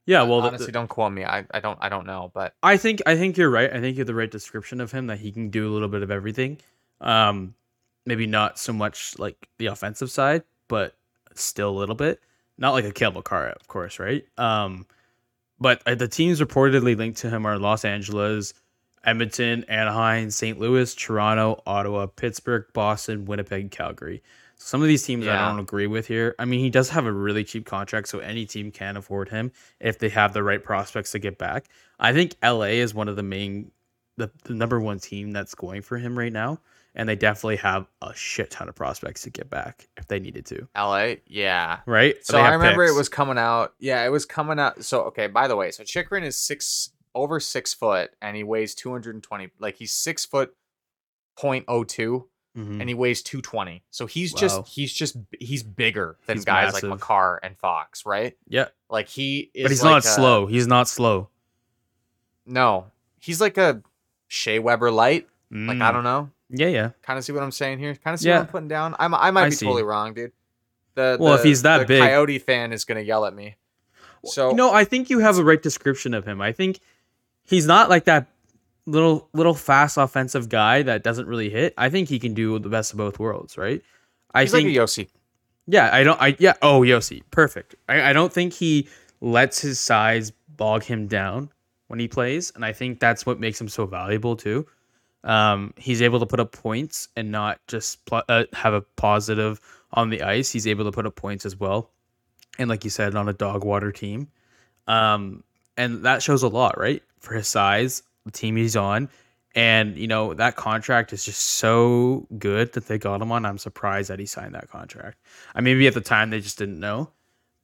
Yeah. Well, the- honestly, the- don't quote me. I, I don't I don't know, but I think I think you're right. I think you're the right description of him that he can do a little bit of everything. Um, maybe not so much like the offensive side, but still a little bit. Not like a Kale Car, of course, right? Um, but uh, the teams reportedly linked to him are Los Angeles, Edmonton, Anaheim, St. Louis, Toronto, Ottawa, Pittsburgh, Boston, Winnipeg, Calgary. Some of these teams yeah. I don't agree with here. I mean, he does have a really cheap contract, so any team can afford him if they have the right prospects to get back. I think LA is one of the main, the, the number one team that's going for him right now, and they definitely have a shit ton of prospects to get back if they needed to. LA, yeah, right. So I remember picks. it was coming out. Yeah, it was coming out. So okay, by the way, so Chychrun is six over six foot, and he weighs two hundred and twenty. Like he's six foot. 0.02 Mm-hmm. and he weighs 220. So he's wow. just he's just he's bigger than he's guys massive. like Makar and Fox, right? Yeah. Like he But he's like not a, slow. He's not slow. No. He's like a Shea Weber light. Mm. Like I mm. don't know. Yeah, yeah. Kind of see what I'm saying here. Kind of see yeah. what I'm putting down. I'm, I might I be see. totally wrong, dude. The, well, the, if he's that big, Coyote fan is gonna yell at me. So no, I think you have a right description of him. I think he's not like that little little fast offensive guy that doesn't really hit. I think he can do the best of both worlds, right? I he's think like Josi. yeah, I don't I yeah, oh Josi, perfect. I, I don't think he lets his size bog him down when he plays, and I think that's what makes him so valuable too. Um, he's able to put up points and not just pl- uh, have a positive on the ice. He's able to put up points as well, and like you said, on a dog water team, um, and that shows a lot, right? For his size, the team he's on, and you know that contract is just so good that they got him on. I'm surprised that he signed that contract. I mean, maybe at the time they just didn't know,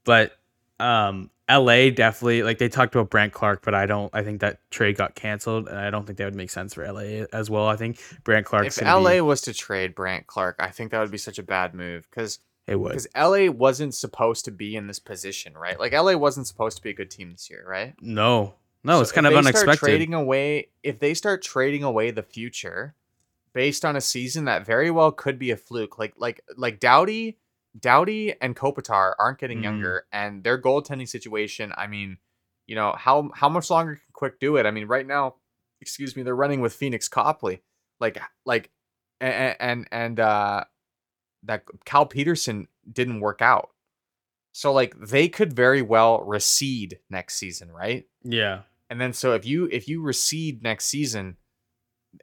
but um, LA definitely like they talked about Brandt Clarke, but I don't. I think that trade got canceled, and I don't think that would make sense for LA as well. I think Brandt Clarke's If LA be, was to trade Brandt Clarke, I think that would be such a bad move because it would. because LA wasn't supposed to be in this position, right? Like LA wasn't supposed to be a good team this year, right? No, no, So it's kind if of they start unexpected. Trading away, if they start trading away the future based on a season that very well could be a fluke, like like like Doughty, Doughty and Kopitar aren't getting Mhm. younger, and their goaltending situation. I mean, you know how how much longer can Quick do it? I mean, right now, excuse me, they're running with Pheonix Copley, like like, and and and uh, that Cal Petersen didn't work out. So like they could very well recede next season, right? yeah, And then so if you if you recede next season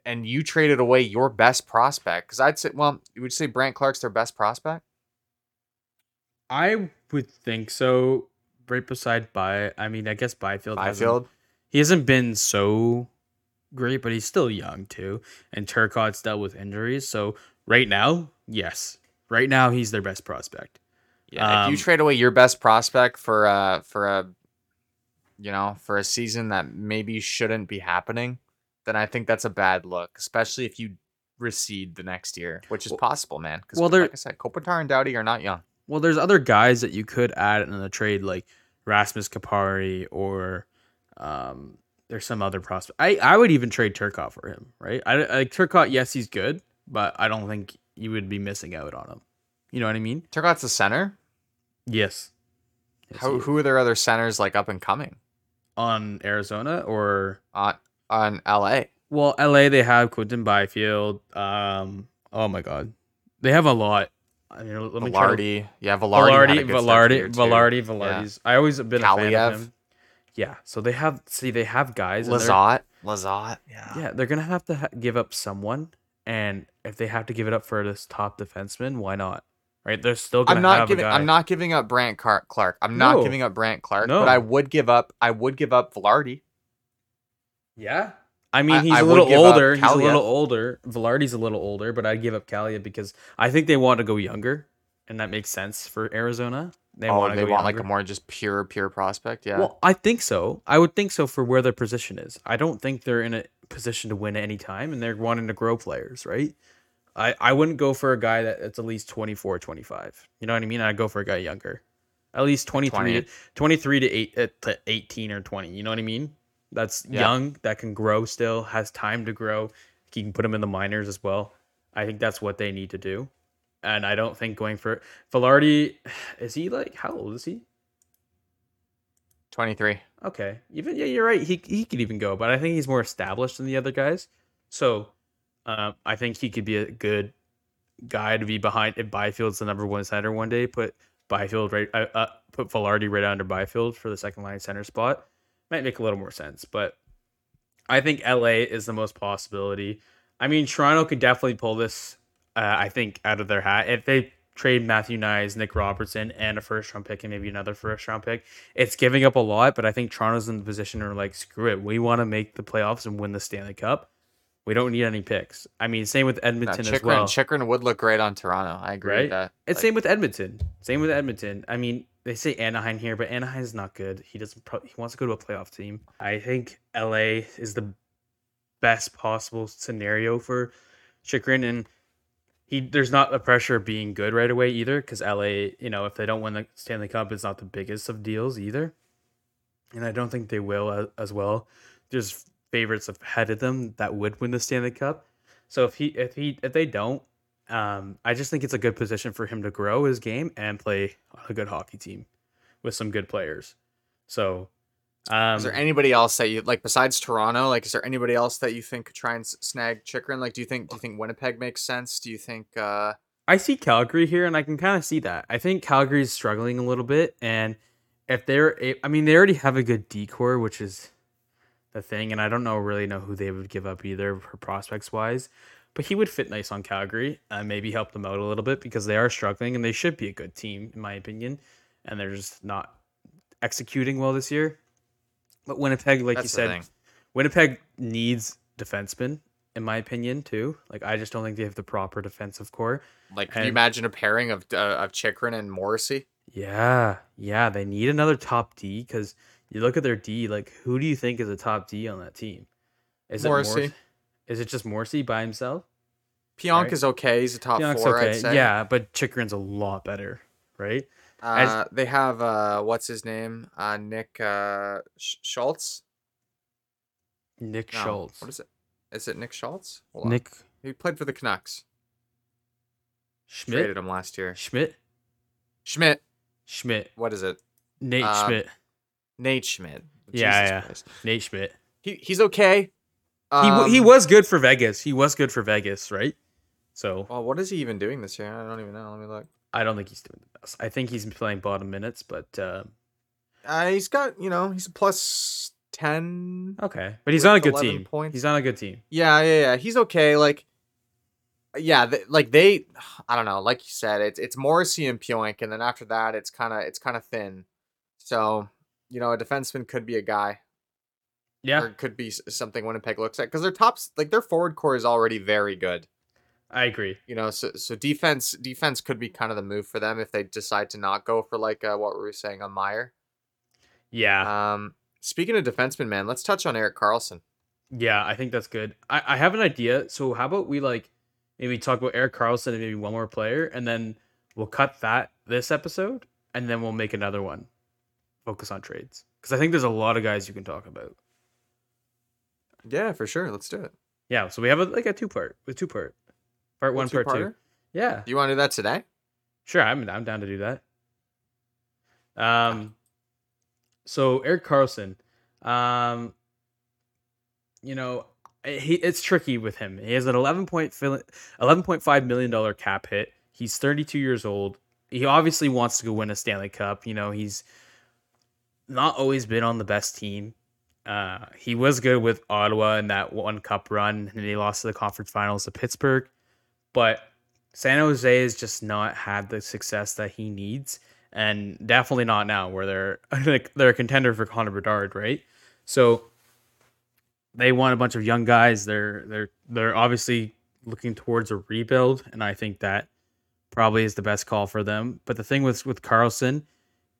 and you traded away your best prospect, because I'd say well, you would say Brandt Clarke's their best prospect? I would think so. Right beside by, I mean, I guess Byfield. hasn't- Byfield. he hasn't been so great, but he's still young too. And Turcotte's dealt with injuries, so right now, yes, right now he's their best prospect. Yeah. if you Um, trade away your best prospect for a for a you know, for a season that maybe shouldn't be happening, then I think that's a bad look, especially if you recede the next year, which is Well- possible, man. Because well, like I said, Kopitar and Doughty are not young. Well, there's other guys that you could add in the trade, like Rasmus Kupari, or um, there's some other prospect. I I would even trade Turcotte for him, right? I like Turcotte. Yes, he's good, but I don't think you would be missing out on him. You know what I mean? Turcotte's the center. Yes. Yes, How, who are their other centers like up and coming on Arizona or on on LA? well, LA they have Quinton Byfield. Um, oh my God, they have a lot. I mean, let me try to- Vilardi, yeah, Vilardi, Vilardi, good start to the Vilardi. Vilardi, Vilardi's. I always have been a fan of him. Yeah, so they have see they have guys. Lizotte, Lizotte, yeah. Yeah, they're gonna have to ha- give up someone, and if they have to give it up for this top defenseman, why not? Right? They're still gonna I'm not have giving. a guy. I'm not giving up Brant Car- Clark. I'm not No. giving up Brandt Clarke, No. but I would give up. I would give up Vilardi. Yeah. I mean, he's I a little older. He's a little older. Vilardi's a little older, but I'd give up Kalia because I think they want to go younger, and that makes sense for Arizona. They oh, want they go want like a more just pure, pure prospect. Yeah. Well, I think so. I would think so for where their position is. I don't think they're in a position to win any time, and they're wanting to grow players, right? I, I wouldn't go for a guy that, that's at least 24, 25. You know what I mean? I'd go for a guy younger. At least 23, 20. to, 23 to, eight, uh, to 18 or 20. You know what I mean? That's Yeah. young, that can grow still, has time to grow. You can put him in the minors as well. I think that's what they need to do. And I don't think going for Vilardi, *sighs* is he like, how old is he? 23. Okay. Even yeah, you're right. He he could even go, but I think he's more established than the other guys. So, um, I think he could be a good guy to be behind if Byfield's the number one center one day. Put Byfield right, uh, uh, put Vilardi right under Byfield for the second line center spot. Might make a little more sense, but I think LA is the most possibility. I mean, Toronto could definitely pull this. Uh, I think out of their hat if they trade Matthew Knies, Nick Robertson, and a first round pick and maybe another first round pick. It's giving up a lot, but I think Toronto's in the position where like, screw it. We want to make the playoffs and win the Stanley Cup. We don't need any picks. I mean, same with No, Edmonton as Chychrun, well. Chychrun would look great on Toronto. I agree Right? with that. It's Like, same with Edmonton. Same with Edmonton. I mean, they say Anaheim here, but Anaheim's not good. He doesn't. Pro- he wants to go to a playoff team. I think LA is the best possible scenario for Chychrun, and he there's not the pressure of being good right away either, because LA, you know, if they don't win the Stanley Cup, it's not the biggest of deals either, and I don't think they will as, as well. There's favorites ahead of them that would win the Stanley Cup. So if he if he if they don't, um, I just think it's a good position for him to grow his game and play on a good hockey team with some good players. So, um, is there anybody else that you like besides Toronto? Like, is there anybody else that you think could try and s- snag Chychrun? Like, do you think do you think Winnipeg makes sense? Do you think? uh I see Calgary here, and I can kind of see that. I think Calgary's struggling a little bit, and if they're, I mean, they already have a good decor, which is the thing, and I don't know really know who they would give up either for prospects wise. But he would fit nice on Calgary, and maybe help them out a little bit because they are struggling, and they should be a good team in my opinion, and they're just not executing well this year. But Winnipeg, like you That's the said, thing. Winnipeg needs defensemen, in my opinion, too. Like I just don't think they have the proper defensive core. Like, can you imagine a pairing of uh, of Chychrun and Morrissey? Yeah, yeah, they need another top D because you look at their D. Like, who do you think is a top D on that team? Is Morrissey. it Morrissey? Is it just Morrissey by himself? Pionk Right. is okay. He's a top Pionk's four, I'd say. Yeah, but Chychrun's a lot better, right? Uh, they have uh, what's his name? Uh, Nick uh, Sch- Schultz. Nick No, Schultz. What is it? Is it Nick Schultz? Hold on. Nick He played for the Canucks. Schmidt. Traded him last year. Schmidt. Schmidt. Schmidt. What is it? Nate Uh, Schmidt. Nate Schmidt. Yeah, yeah. Nate Schmidt. He he's okay. he he Um, was good for Vegas. He was good for Vegas, right? So Well, what is he even doing this year? I don't even know. Let me look. I don't think he's doing the best. I think he's playing bottom minutes, but uh, Uh, he's got you know he's a plus ten. okay. But he's on a good team. points. He's on a good team. Yeah, yeah, yeah. He's okay. Like, yeah, th- like they, I don't know. Like you said, it's it's Morrissey and Pionk, and then after that, it's kind of it's kind of thin. So you know, a defenseman could be a guy, Yeah, or could be something Winnipeg looks at because their tops, like their forward core, is already very good. I agree. You know, so so defense defense could be kind of the move for them if they decide to not go for like uh, what were we saying on Meier. Yeah, Um, speaking of defenseman, man, let's touch on Erik Karlsson. yeah, I think that's good. I, I have an idea. So how about we like maybe talk about Erik Karlsson and maybe one more player, and then we'll cut that this episode, and then we'll make another one. Focus on trades because I think there's a lot of guys you can talk about. Yeah, for sure. Let's do it. Yeah, so we have a, like a two part, a two part, part one, part two. Yeah, Do you want to do that today? Sure, I'm I'm down to do that. Um, so Erik Karlsson, um, you know, he it's tricky with him. He has an 11 point 11.5 million dollar cap hit. He's 32 years old. He obviously wants to go win a Stanley Cup. You know, he's not always been on the best team. Uh, he was good with Ottawa in that one cup run, and he lost to the conference finals to Pittsburgh. But San Jose has just not had the success that he needs, and definitely not now, where they're *laughs* they're a contender for Connor Bedard, right? So they want a bunch of young guys. They're they're they're obviously looking towards a rebuild, and I think that probably is the best call for them. But the thing with with Karlsson,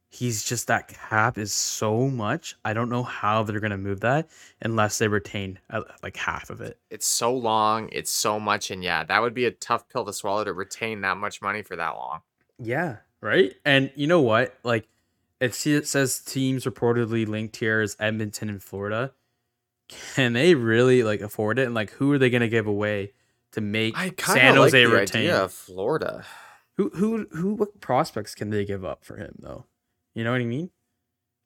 he's just that cap is so much. I don't know how they're gonna move that unless they retain uh, like half of it. it's so long, it's so much, and yeah, that would be a tough pill to swallow to retain that much money for that long. Yeah. Right. And you know what? Like, it, says teams reportedly linked here is Edmonton and Florida. Can they really like afford it? And like, who are they going to give away to make I San like Jose the retain? idea of Florida. Who, who, who? What prospects can they give up for him though? You know what I mean?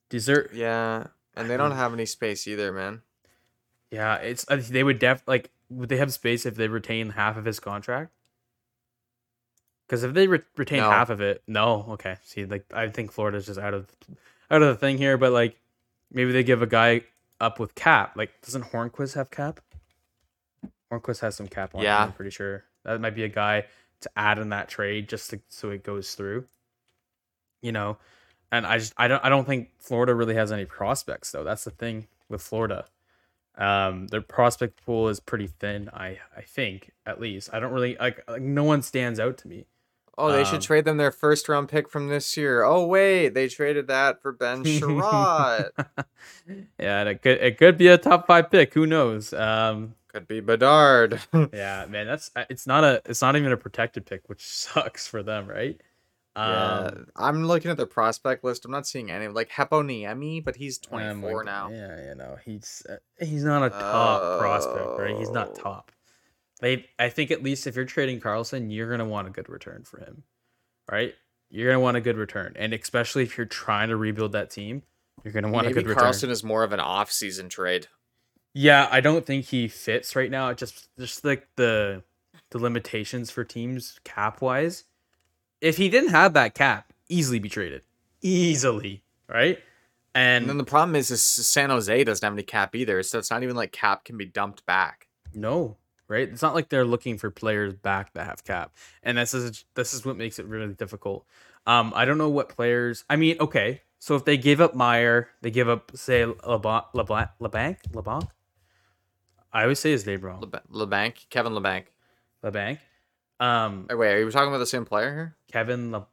There? Yeah, and they don't have any space either, man. Yeah, it's I they would def like would they have space if they retain half of his contract? Because if they re- retain No. half of it, no. Okay, see, like I think Florida's just out of out of the thing here, but like maybe they give a guy up with cap. Like, doesn't Hornqvist have cap? Hornqvist has some cap on. him, Yeah. I'm pretty sure that might be a guy to add in that trade just to, so it goes through. You know, and I just I don't I don't think Florida really has any prospects though. That's the thing with Florida. Um, their prospect pool is pretty thin. I I think at least I don't really like, like no one stands out to me. Oh, they Um, should trade them their first round pick from this year. Oh wait, they traded that for Ben *laughs* Chiarot. *laughs* yeah, and it could it could be a top five pick. Who knows? Um, Could be Bedard. *laughs* yeah, man, that's it's not a it's not even a protected pick, which sucks for them, right? Yeah, Um, I'm looking at the prospect list. I'm not seeing any like Heponiemi, but he's oh my 24 God, now. Yeah, you know he's uh, he's not a top prospect, right? He's not Oh. top. They, I think at least if you're trading Karlsson, you're gonna want a good return for him, right? You're gonna want a good return, and especially if you're trying to rebuild that team, you're gonna want a Maybe good return. Karlsson is more of an off-season trade. Yeah, I don't think he fits right now. It Just just like the the limitations for teams cap wise. If he didn't have that cap, easily be traded. Easily, right? And, And then the problem is, is San Jose doesn't have any cap either, so it's not even like cap can be dumped back. no, right? It's not like they're looking for players back that have cap. And this is this is what makes it really difficult. Um, I don't know what players. I mean, okay, so if they give up Meier, they give up say LeBlanc, LeBlanc, LeBlanc, LeBlanc. I always say his name wrong. Leb- LeBanc, Kevin LeBanc. LeBlanc. Um, wait, are you talking about the same player here? Kevin Le,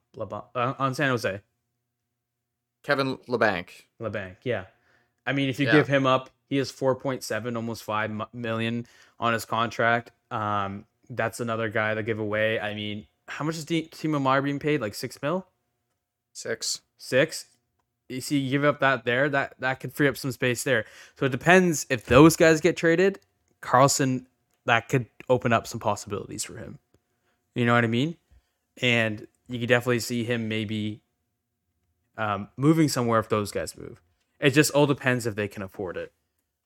uh, on San Jose. Kevin LeBanc. LeBanc, yeah. I mean, if you Yeah. give him up, he has 4.7, almost 5 million on his contract. Um, that's another guy to give away. I mean, how much is D- Timo Meier being paid? Like 6 mil? Six. 6? You see, you give up that there, that that could free up some space there. So it depends if those guys get traded, Karlsson that could open up some possibilities for him. You know what I mean? And you can definitely see him maybe um, moving somewhere if those guys move. It just all depends if they can afford it.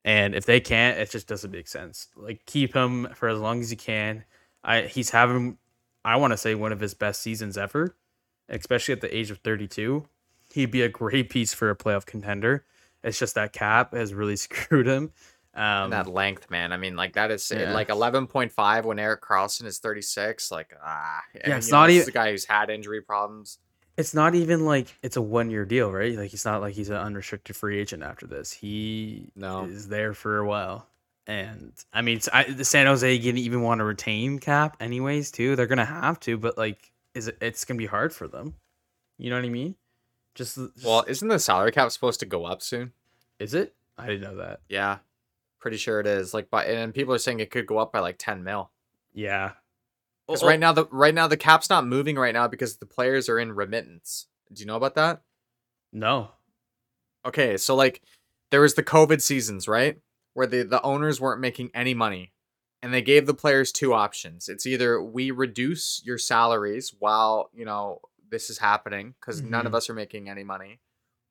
And if they can't, it just doesn't make sense. Like keep him for as long as you can. I he's having I want to say one of his best seasons ever, especially at the age of 32. He'd be a great piece for a playoff contender. It's just that cap has really *laughs* screwed him. Um, that length, man. I mean, like that is yeah. like 11.5 when Erik Karlsson is 36. Like, ah, Yeah, it's know, not this even- a guy who's had injury problems. it's not even like it's a one year deal, right? Like it's not like he's an unrestricted free agent after this. He No. is there for a while. And I mean, I, the San Jose didn't even want to retain Cap, anyways. Too, they're gonna have to, but like, is it? It's gonna be hard for them. You know what I mean? Just, just Well, isn't the salary cap supposed to go up soon? is it? I didn't know that. Yeah, pretty sure it is. Like, by and people are saying it could go up by like 10 mil. Yeah. Because Oh, right now the right now the cap's not moving right now because the players are in remittance. Do you know about that? no. Okay, so like there was the COVID seasons, right? Where the the owners weren't making any money. And they gave the players two options. It's either we reduce your salaries while, you know, this is happening because none of Mhm. us are making any money,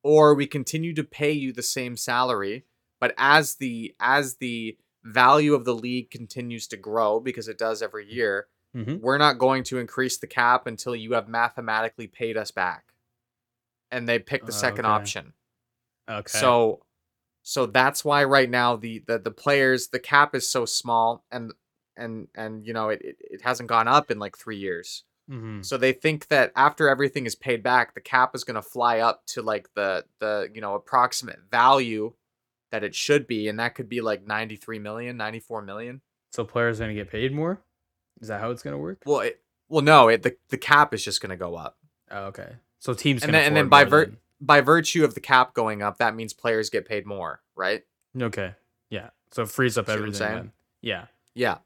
or we continue to pay you the same salary, but as the as the value of the league continues to grow because it does every year, Mhm. we're not going to increase the cap until you have mathematically paid us back. And they picked the Oh, second okay. option. Okay. So so that's why right now the, the the players the cap is so small and and and you know it, it, it hasn't gone up in like three years. Mhm. So they think that after everything is paid back, the cap is gonna fly up to like the the you know approximate value that it should be, and that could be like 93 million, 94 million. so players are gonna get paid more. Is that how it's gonna work? Well it well no, it the, the cap is just gonna go up. Oh, okay. So teams And then- and then by vir- than- By virtue of the cap going up, that means players get paid more, right? Okay. Yeah. So it frees up See everything. Then. Yeah. Yeah.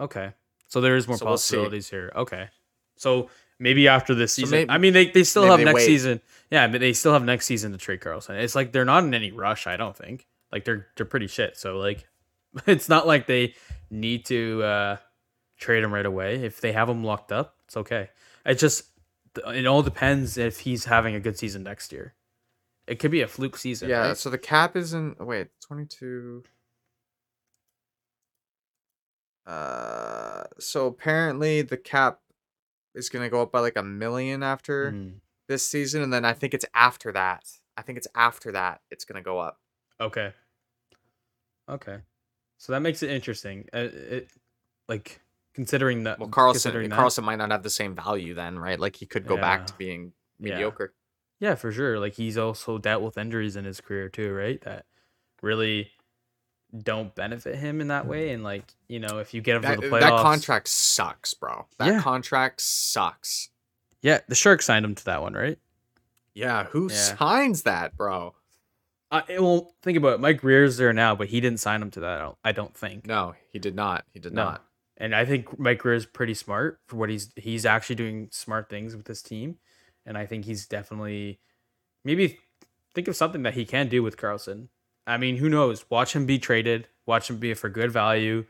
Okay. So there is more So we'll possibilities here. Okay. So maybe after this So season, maybe- I mean, they, they still have they next wait. season. Yeah, but they still have next season to trade Karlsson. It's like they're not in any rush. I don't think. Like they're they're pretty shit. So like, *laughs* it's not like they need to uh trade him right away. If they have him locked up, it's okay. It just it all depends if he's having a good season next year. It could be a fluke season. Yeah, right? so the cap isn't. wait, 22 uh so apparently the cap is going to go up by like a million after Mhm. this season and then I think it's after that. I think it's after that it's going to go up. Okay. Okay. So that makes it interesting. Uh, it like considering that. Well, Karlsson considering that. Karlsson might not have the same value then, right? Like he could go back to Yeah. being Yeah. mediocre. Yeah, for sure. Like he's also dealt with injuries in his career too, right? That really don't benefit him in that way. And like, you know, if you get him That, for the playoffs, that contract sucks, bro. That Yeah. contract sucks. Yeah, the Sharks signed him to that one, right? Yeah, who Yeah. signs that, bro? Uh, it- well, think about it. Mike Grier's there now, but he didn't sign him to that. I don't, I don't think. No, he did not. He did No. not. And I think Mike Grier's pretty smart for what he's he's actually doing smart things with this team, and I think he's definitely maybe think of something that he can do with Karlsson. I mean, who knows? Watch him be traded. Watch him be for good value,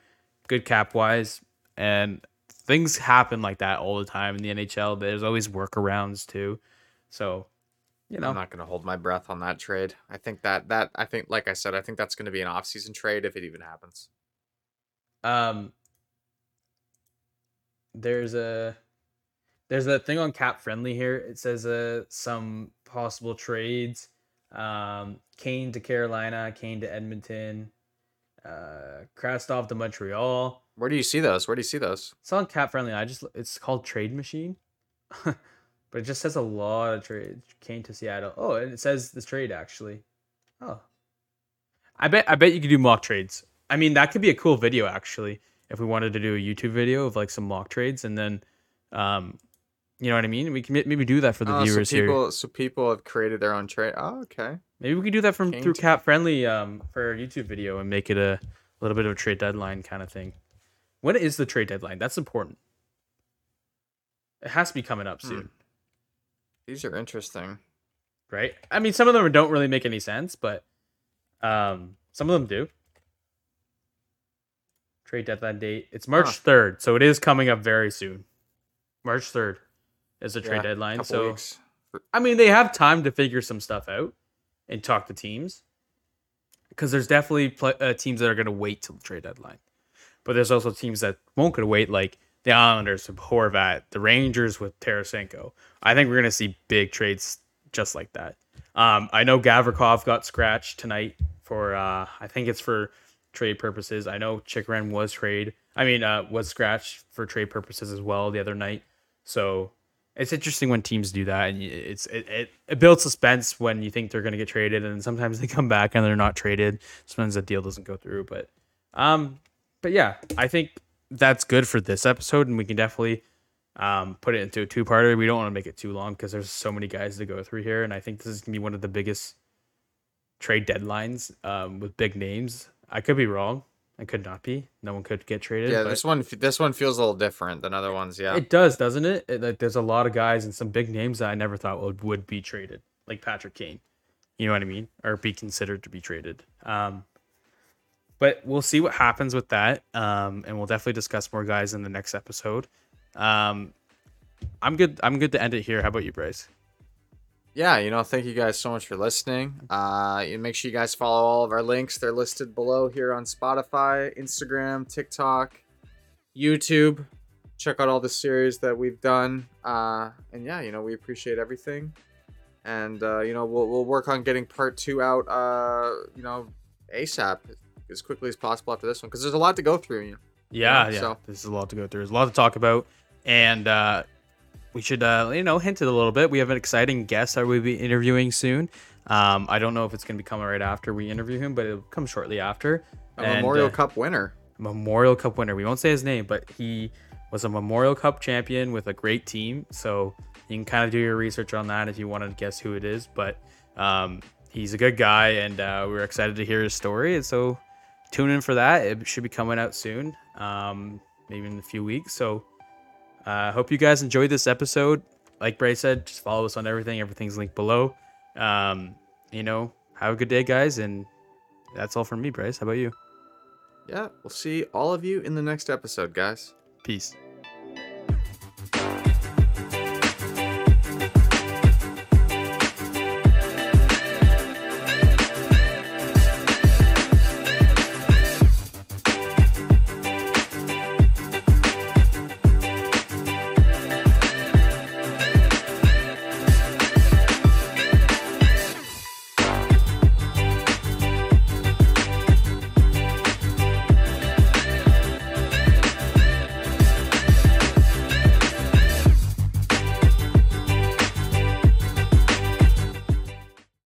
good cap wise, and things happen like that all the time in the NHL. There's always workarounds too. So, you know, I'm not going to hold my breath on that trade. I think that that I think like I said, I think that's going to be an off-season trade if it even happens. um there's a there's a thing on cap friendly here it says uh some possible trades um kane to carolina kane to edmonton uh krastov to montreal Where do you see those? Where do you see those? it's on cap friendly i just it's called trade machine *laughs* but it just says a lot of trades kane to seattle. Oh and it says this trade actually. Oh. I bet i bet you could do mock trades. I mean that could be a cool video actually if we wanted to do a youtube video of like some mock trades and then um you know what i mean? We can maybe do that for the Oh, viewers so here. people so people have created their own trade. Oh, okay. maybe we could do that from Kane through to- cap friendly um for our youtube video and make it a little bit of a trade deadline kind of thing. When is the trade deadline? That's important. It has to be coming up Hmm. soon These are interesting. right? I mean, some of them don't really make any sense, but um, some of them do. Trade deadline date. It's March Huh. third, so it is coming up very soon. March third is the trade Yeah, deadline. So weeks. I mean, they have time to figure some stuff out and talk to teams because there's definitely pl- uh, teams that are going to wait till the trade deadline, but there's also teams that won't going to wait, like the Islanders with Horvat, the Rangers with Tarasenko. I think we're going to see big trades just like that. Um, I know Gavrikov got scratched tonight for uh, I think it's for trade purposes. I know Chychrun was trade. I mean, uh, was scratched for trade purposes as well the other night. So it's interesting when teams do that, and it's it, it, it builds suspense when you think they're going to get traded, and sometimes *laughs* they come back and they're not traded. Sometimes the deal doesn't go through, but um, but yeah, I think that's good for this episode, and we can definitely um put it into a two-parter. We don't want to make it too long because there's so many guys to go through here, and I think this is gonna be one of the biggest trade deadlines um with big names. I could be wrong. I could not be. No one could get traded. Yeah, this one this one feels a little different than other ones. Yeah. it does, doesn't it? it? Like there's a lot of guys and some big names that I never thought would would be traded, like Patrick Kane. You know what I mean? Or be considered to be traded. Um, but we'll see what happens with that. Um, and we'll definitely discuss more guys in the next episode. Um, I'm good. I'm good to end it here. How about you, Bryce? yeah, you know, thank you guys so much for listening. Uh, you make sure you guys follow all of our links. They're listed below here on Spotify, Instagram, TikTok, YouTube. Check out all the series that we've done. Uh, and yeah, you know, we appreciate everything. And uh, you know, we'll we'll work on getting part two out. Uh, you know, ASAP as quickly as possible after this one because there's a lot to go through. You know? Yeah, Yeah, yeah. so- This is a lot to go through. There's a lot to talk about, and uh, we should, uh, you know, hint it a little bit. We have an exciting guest that we'll be interviewing soon. Um, I don't know if it's going to be coming right after we interview him, but it'll come shortly after. A And, Memorial uh, Cup winner. Memorial Cup winner. We won't say his name, but he was a Memorial Cup champion with a great team. So you can kind of do your research on that if you want to guess who it is. But um, he's a good guy, and uh, we're excited to hear his story. And so tune in for that. It should be coming out soon, um, maybe in a few weeks. So I uh, hope you guys enjoyed this episode. Like Bray said, just follow us on everything. Everything's linked below. Um, you know, have a good day, guys. And that's all from me, Bryce. How about you? Yeah, we'll see all of you in the next episode, guys. Peace.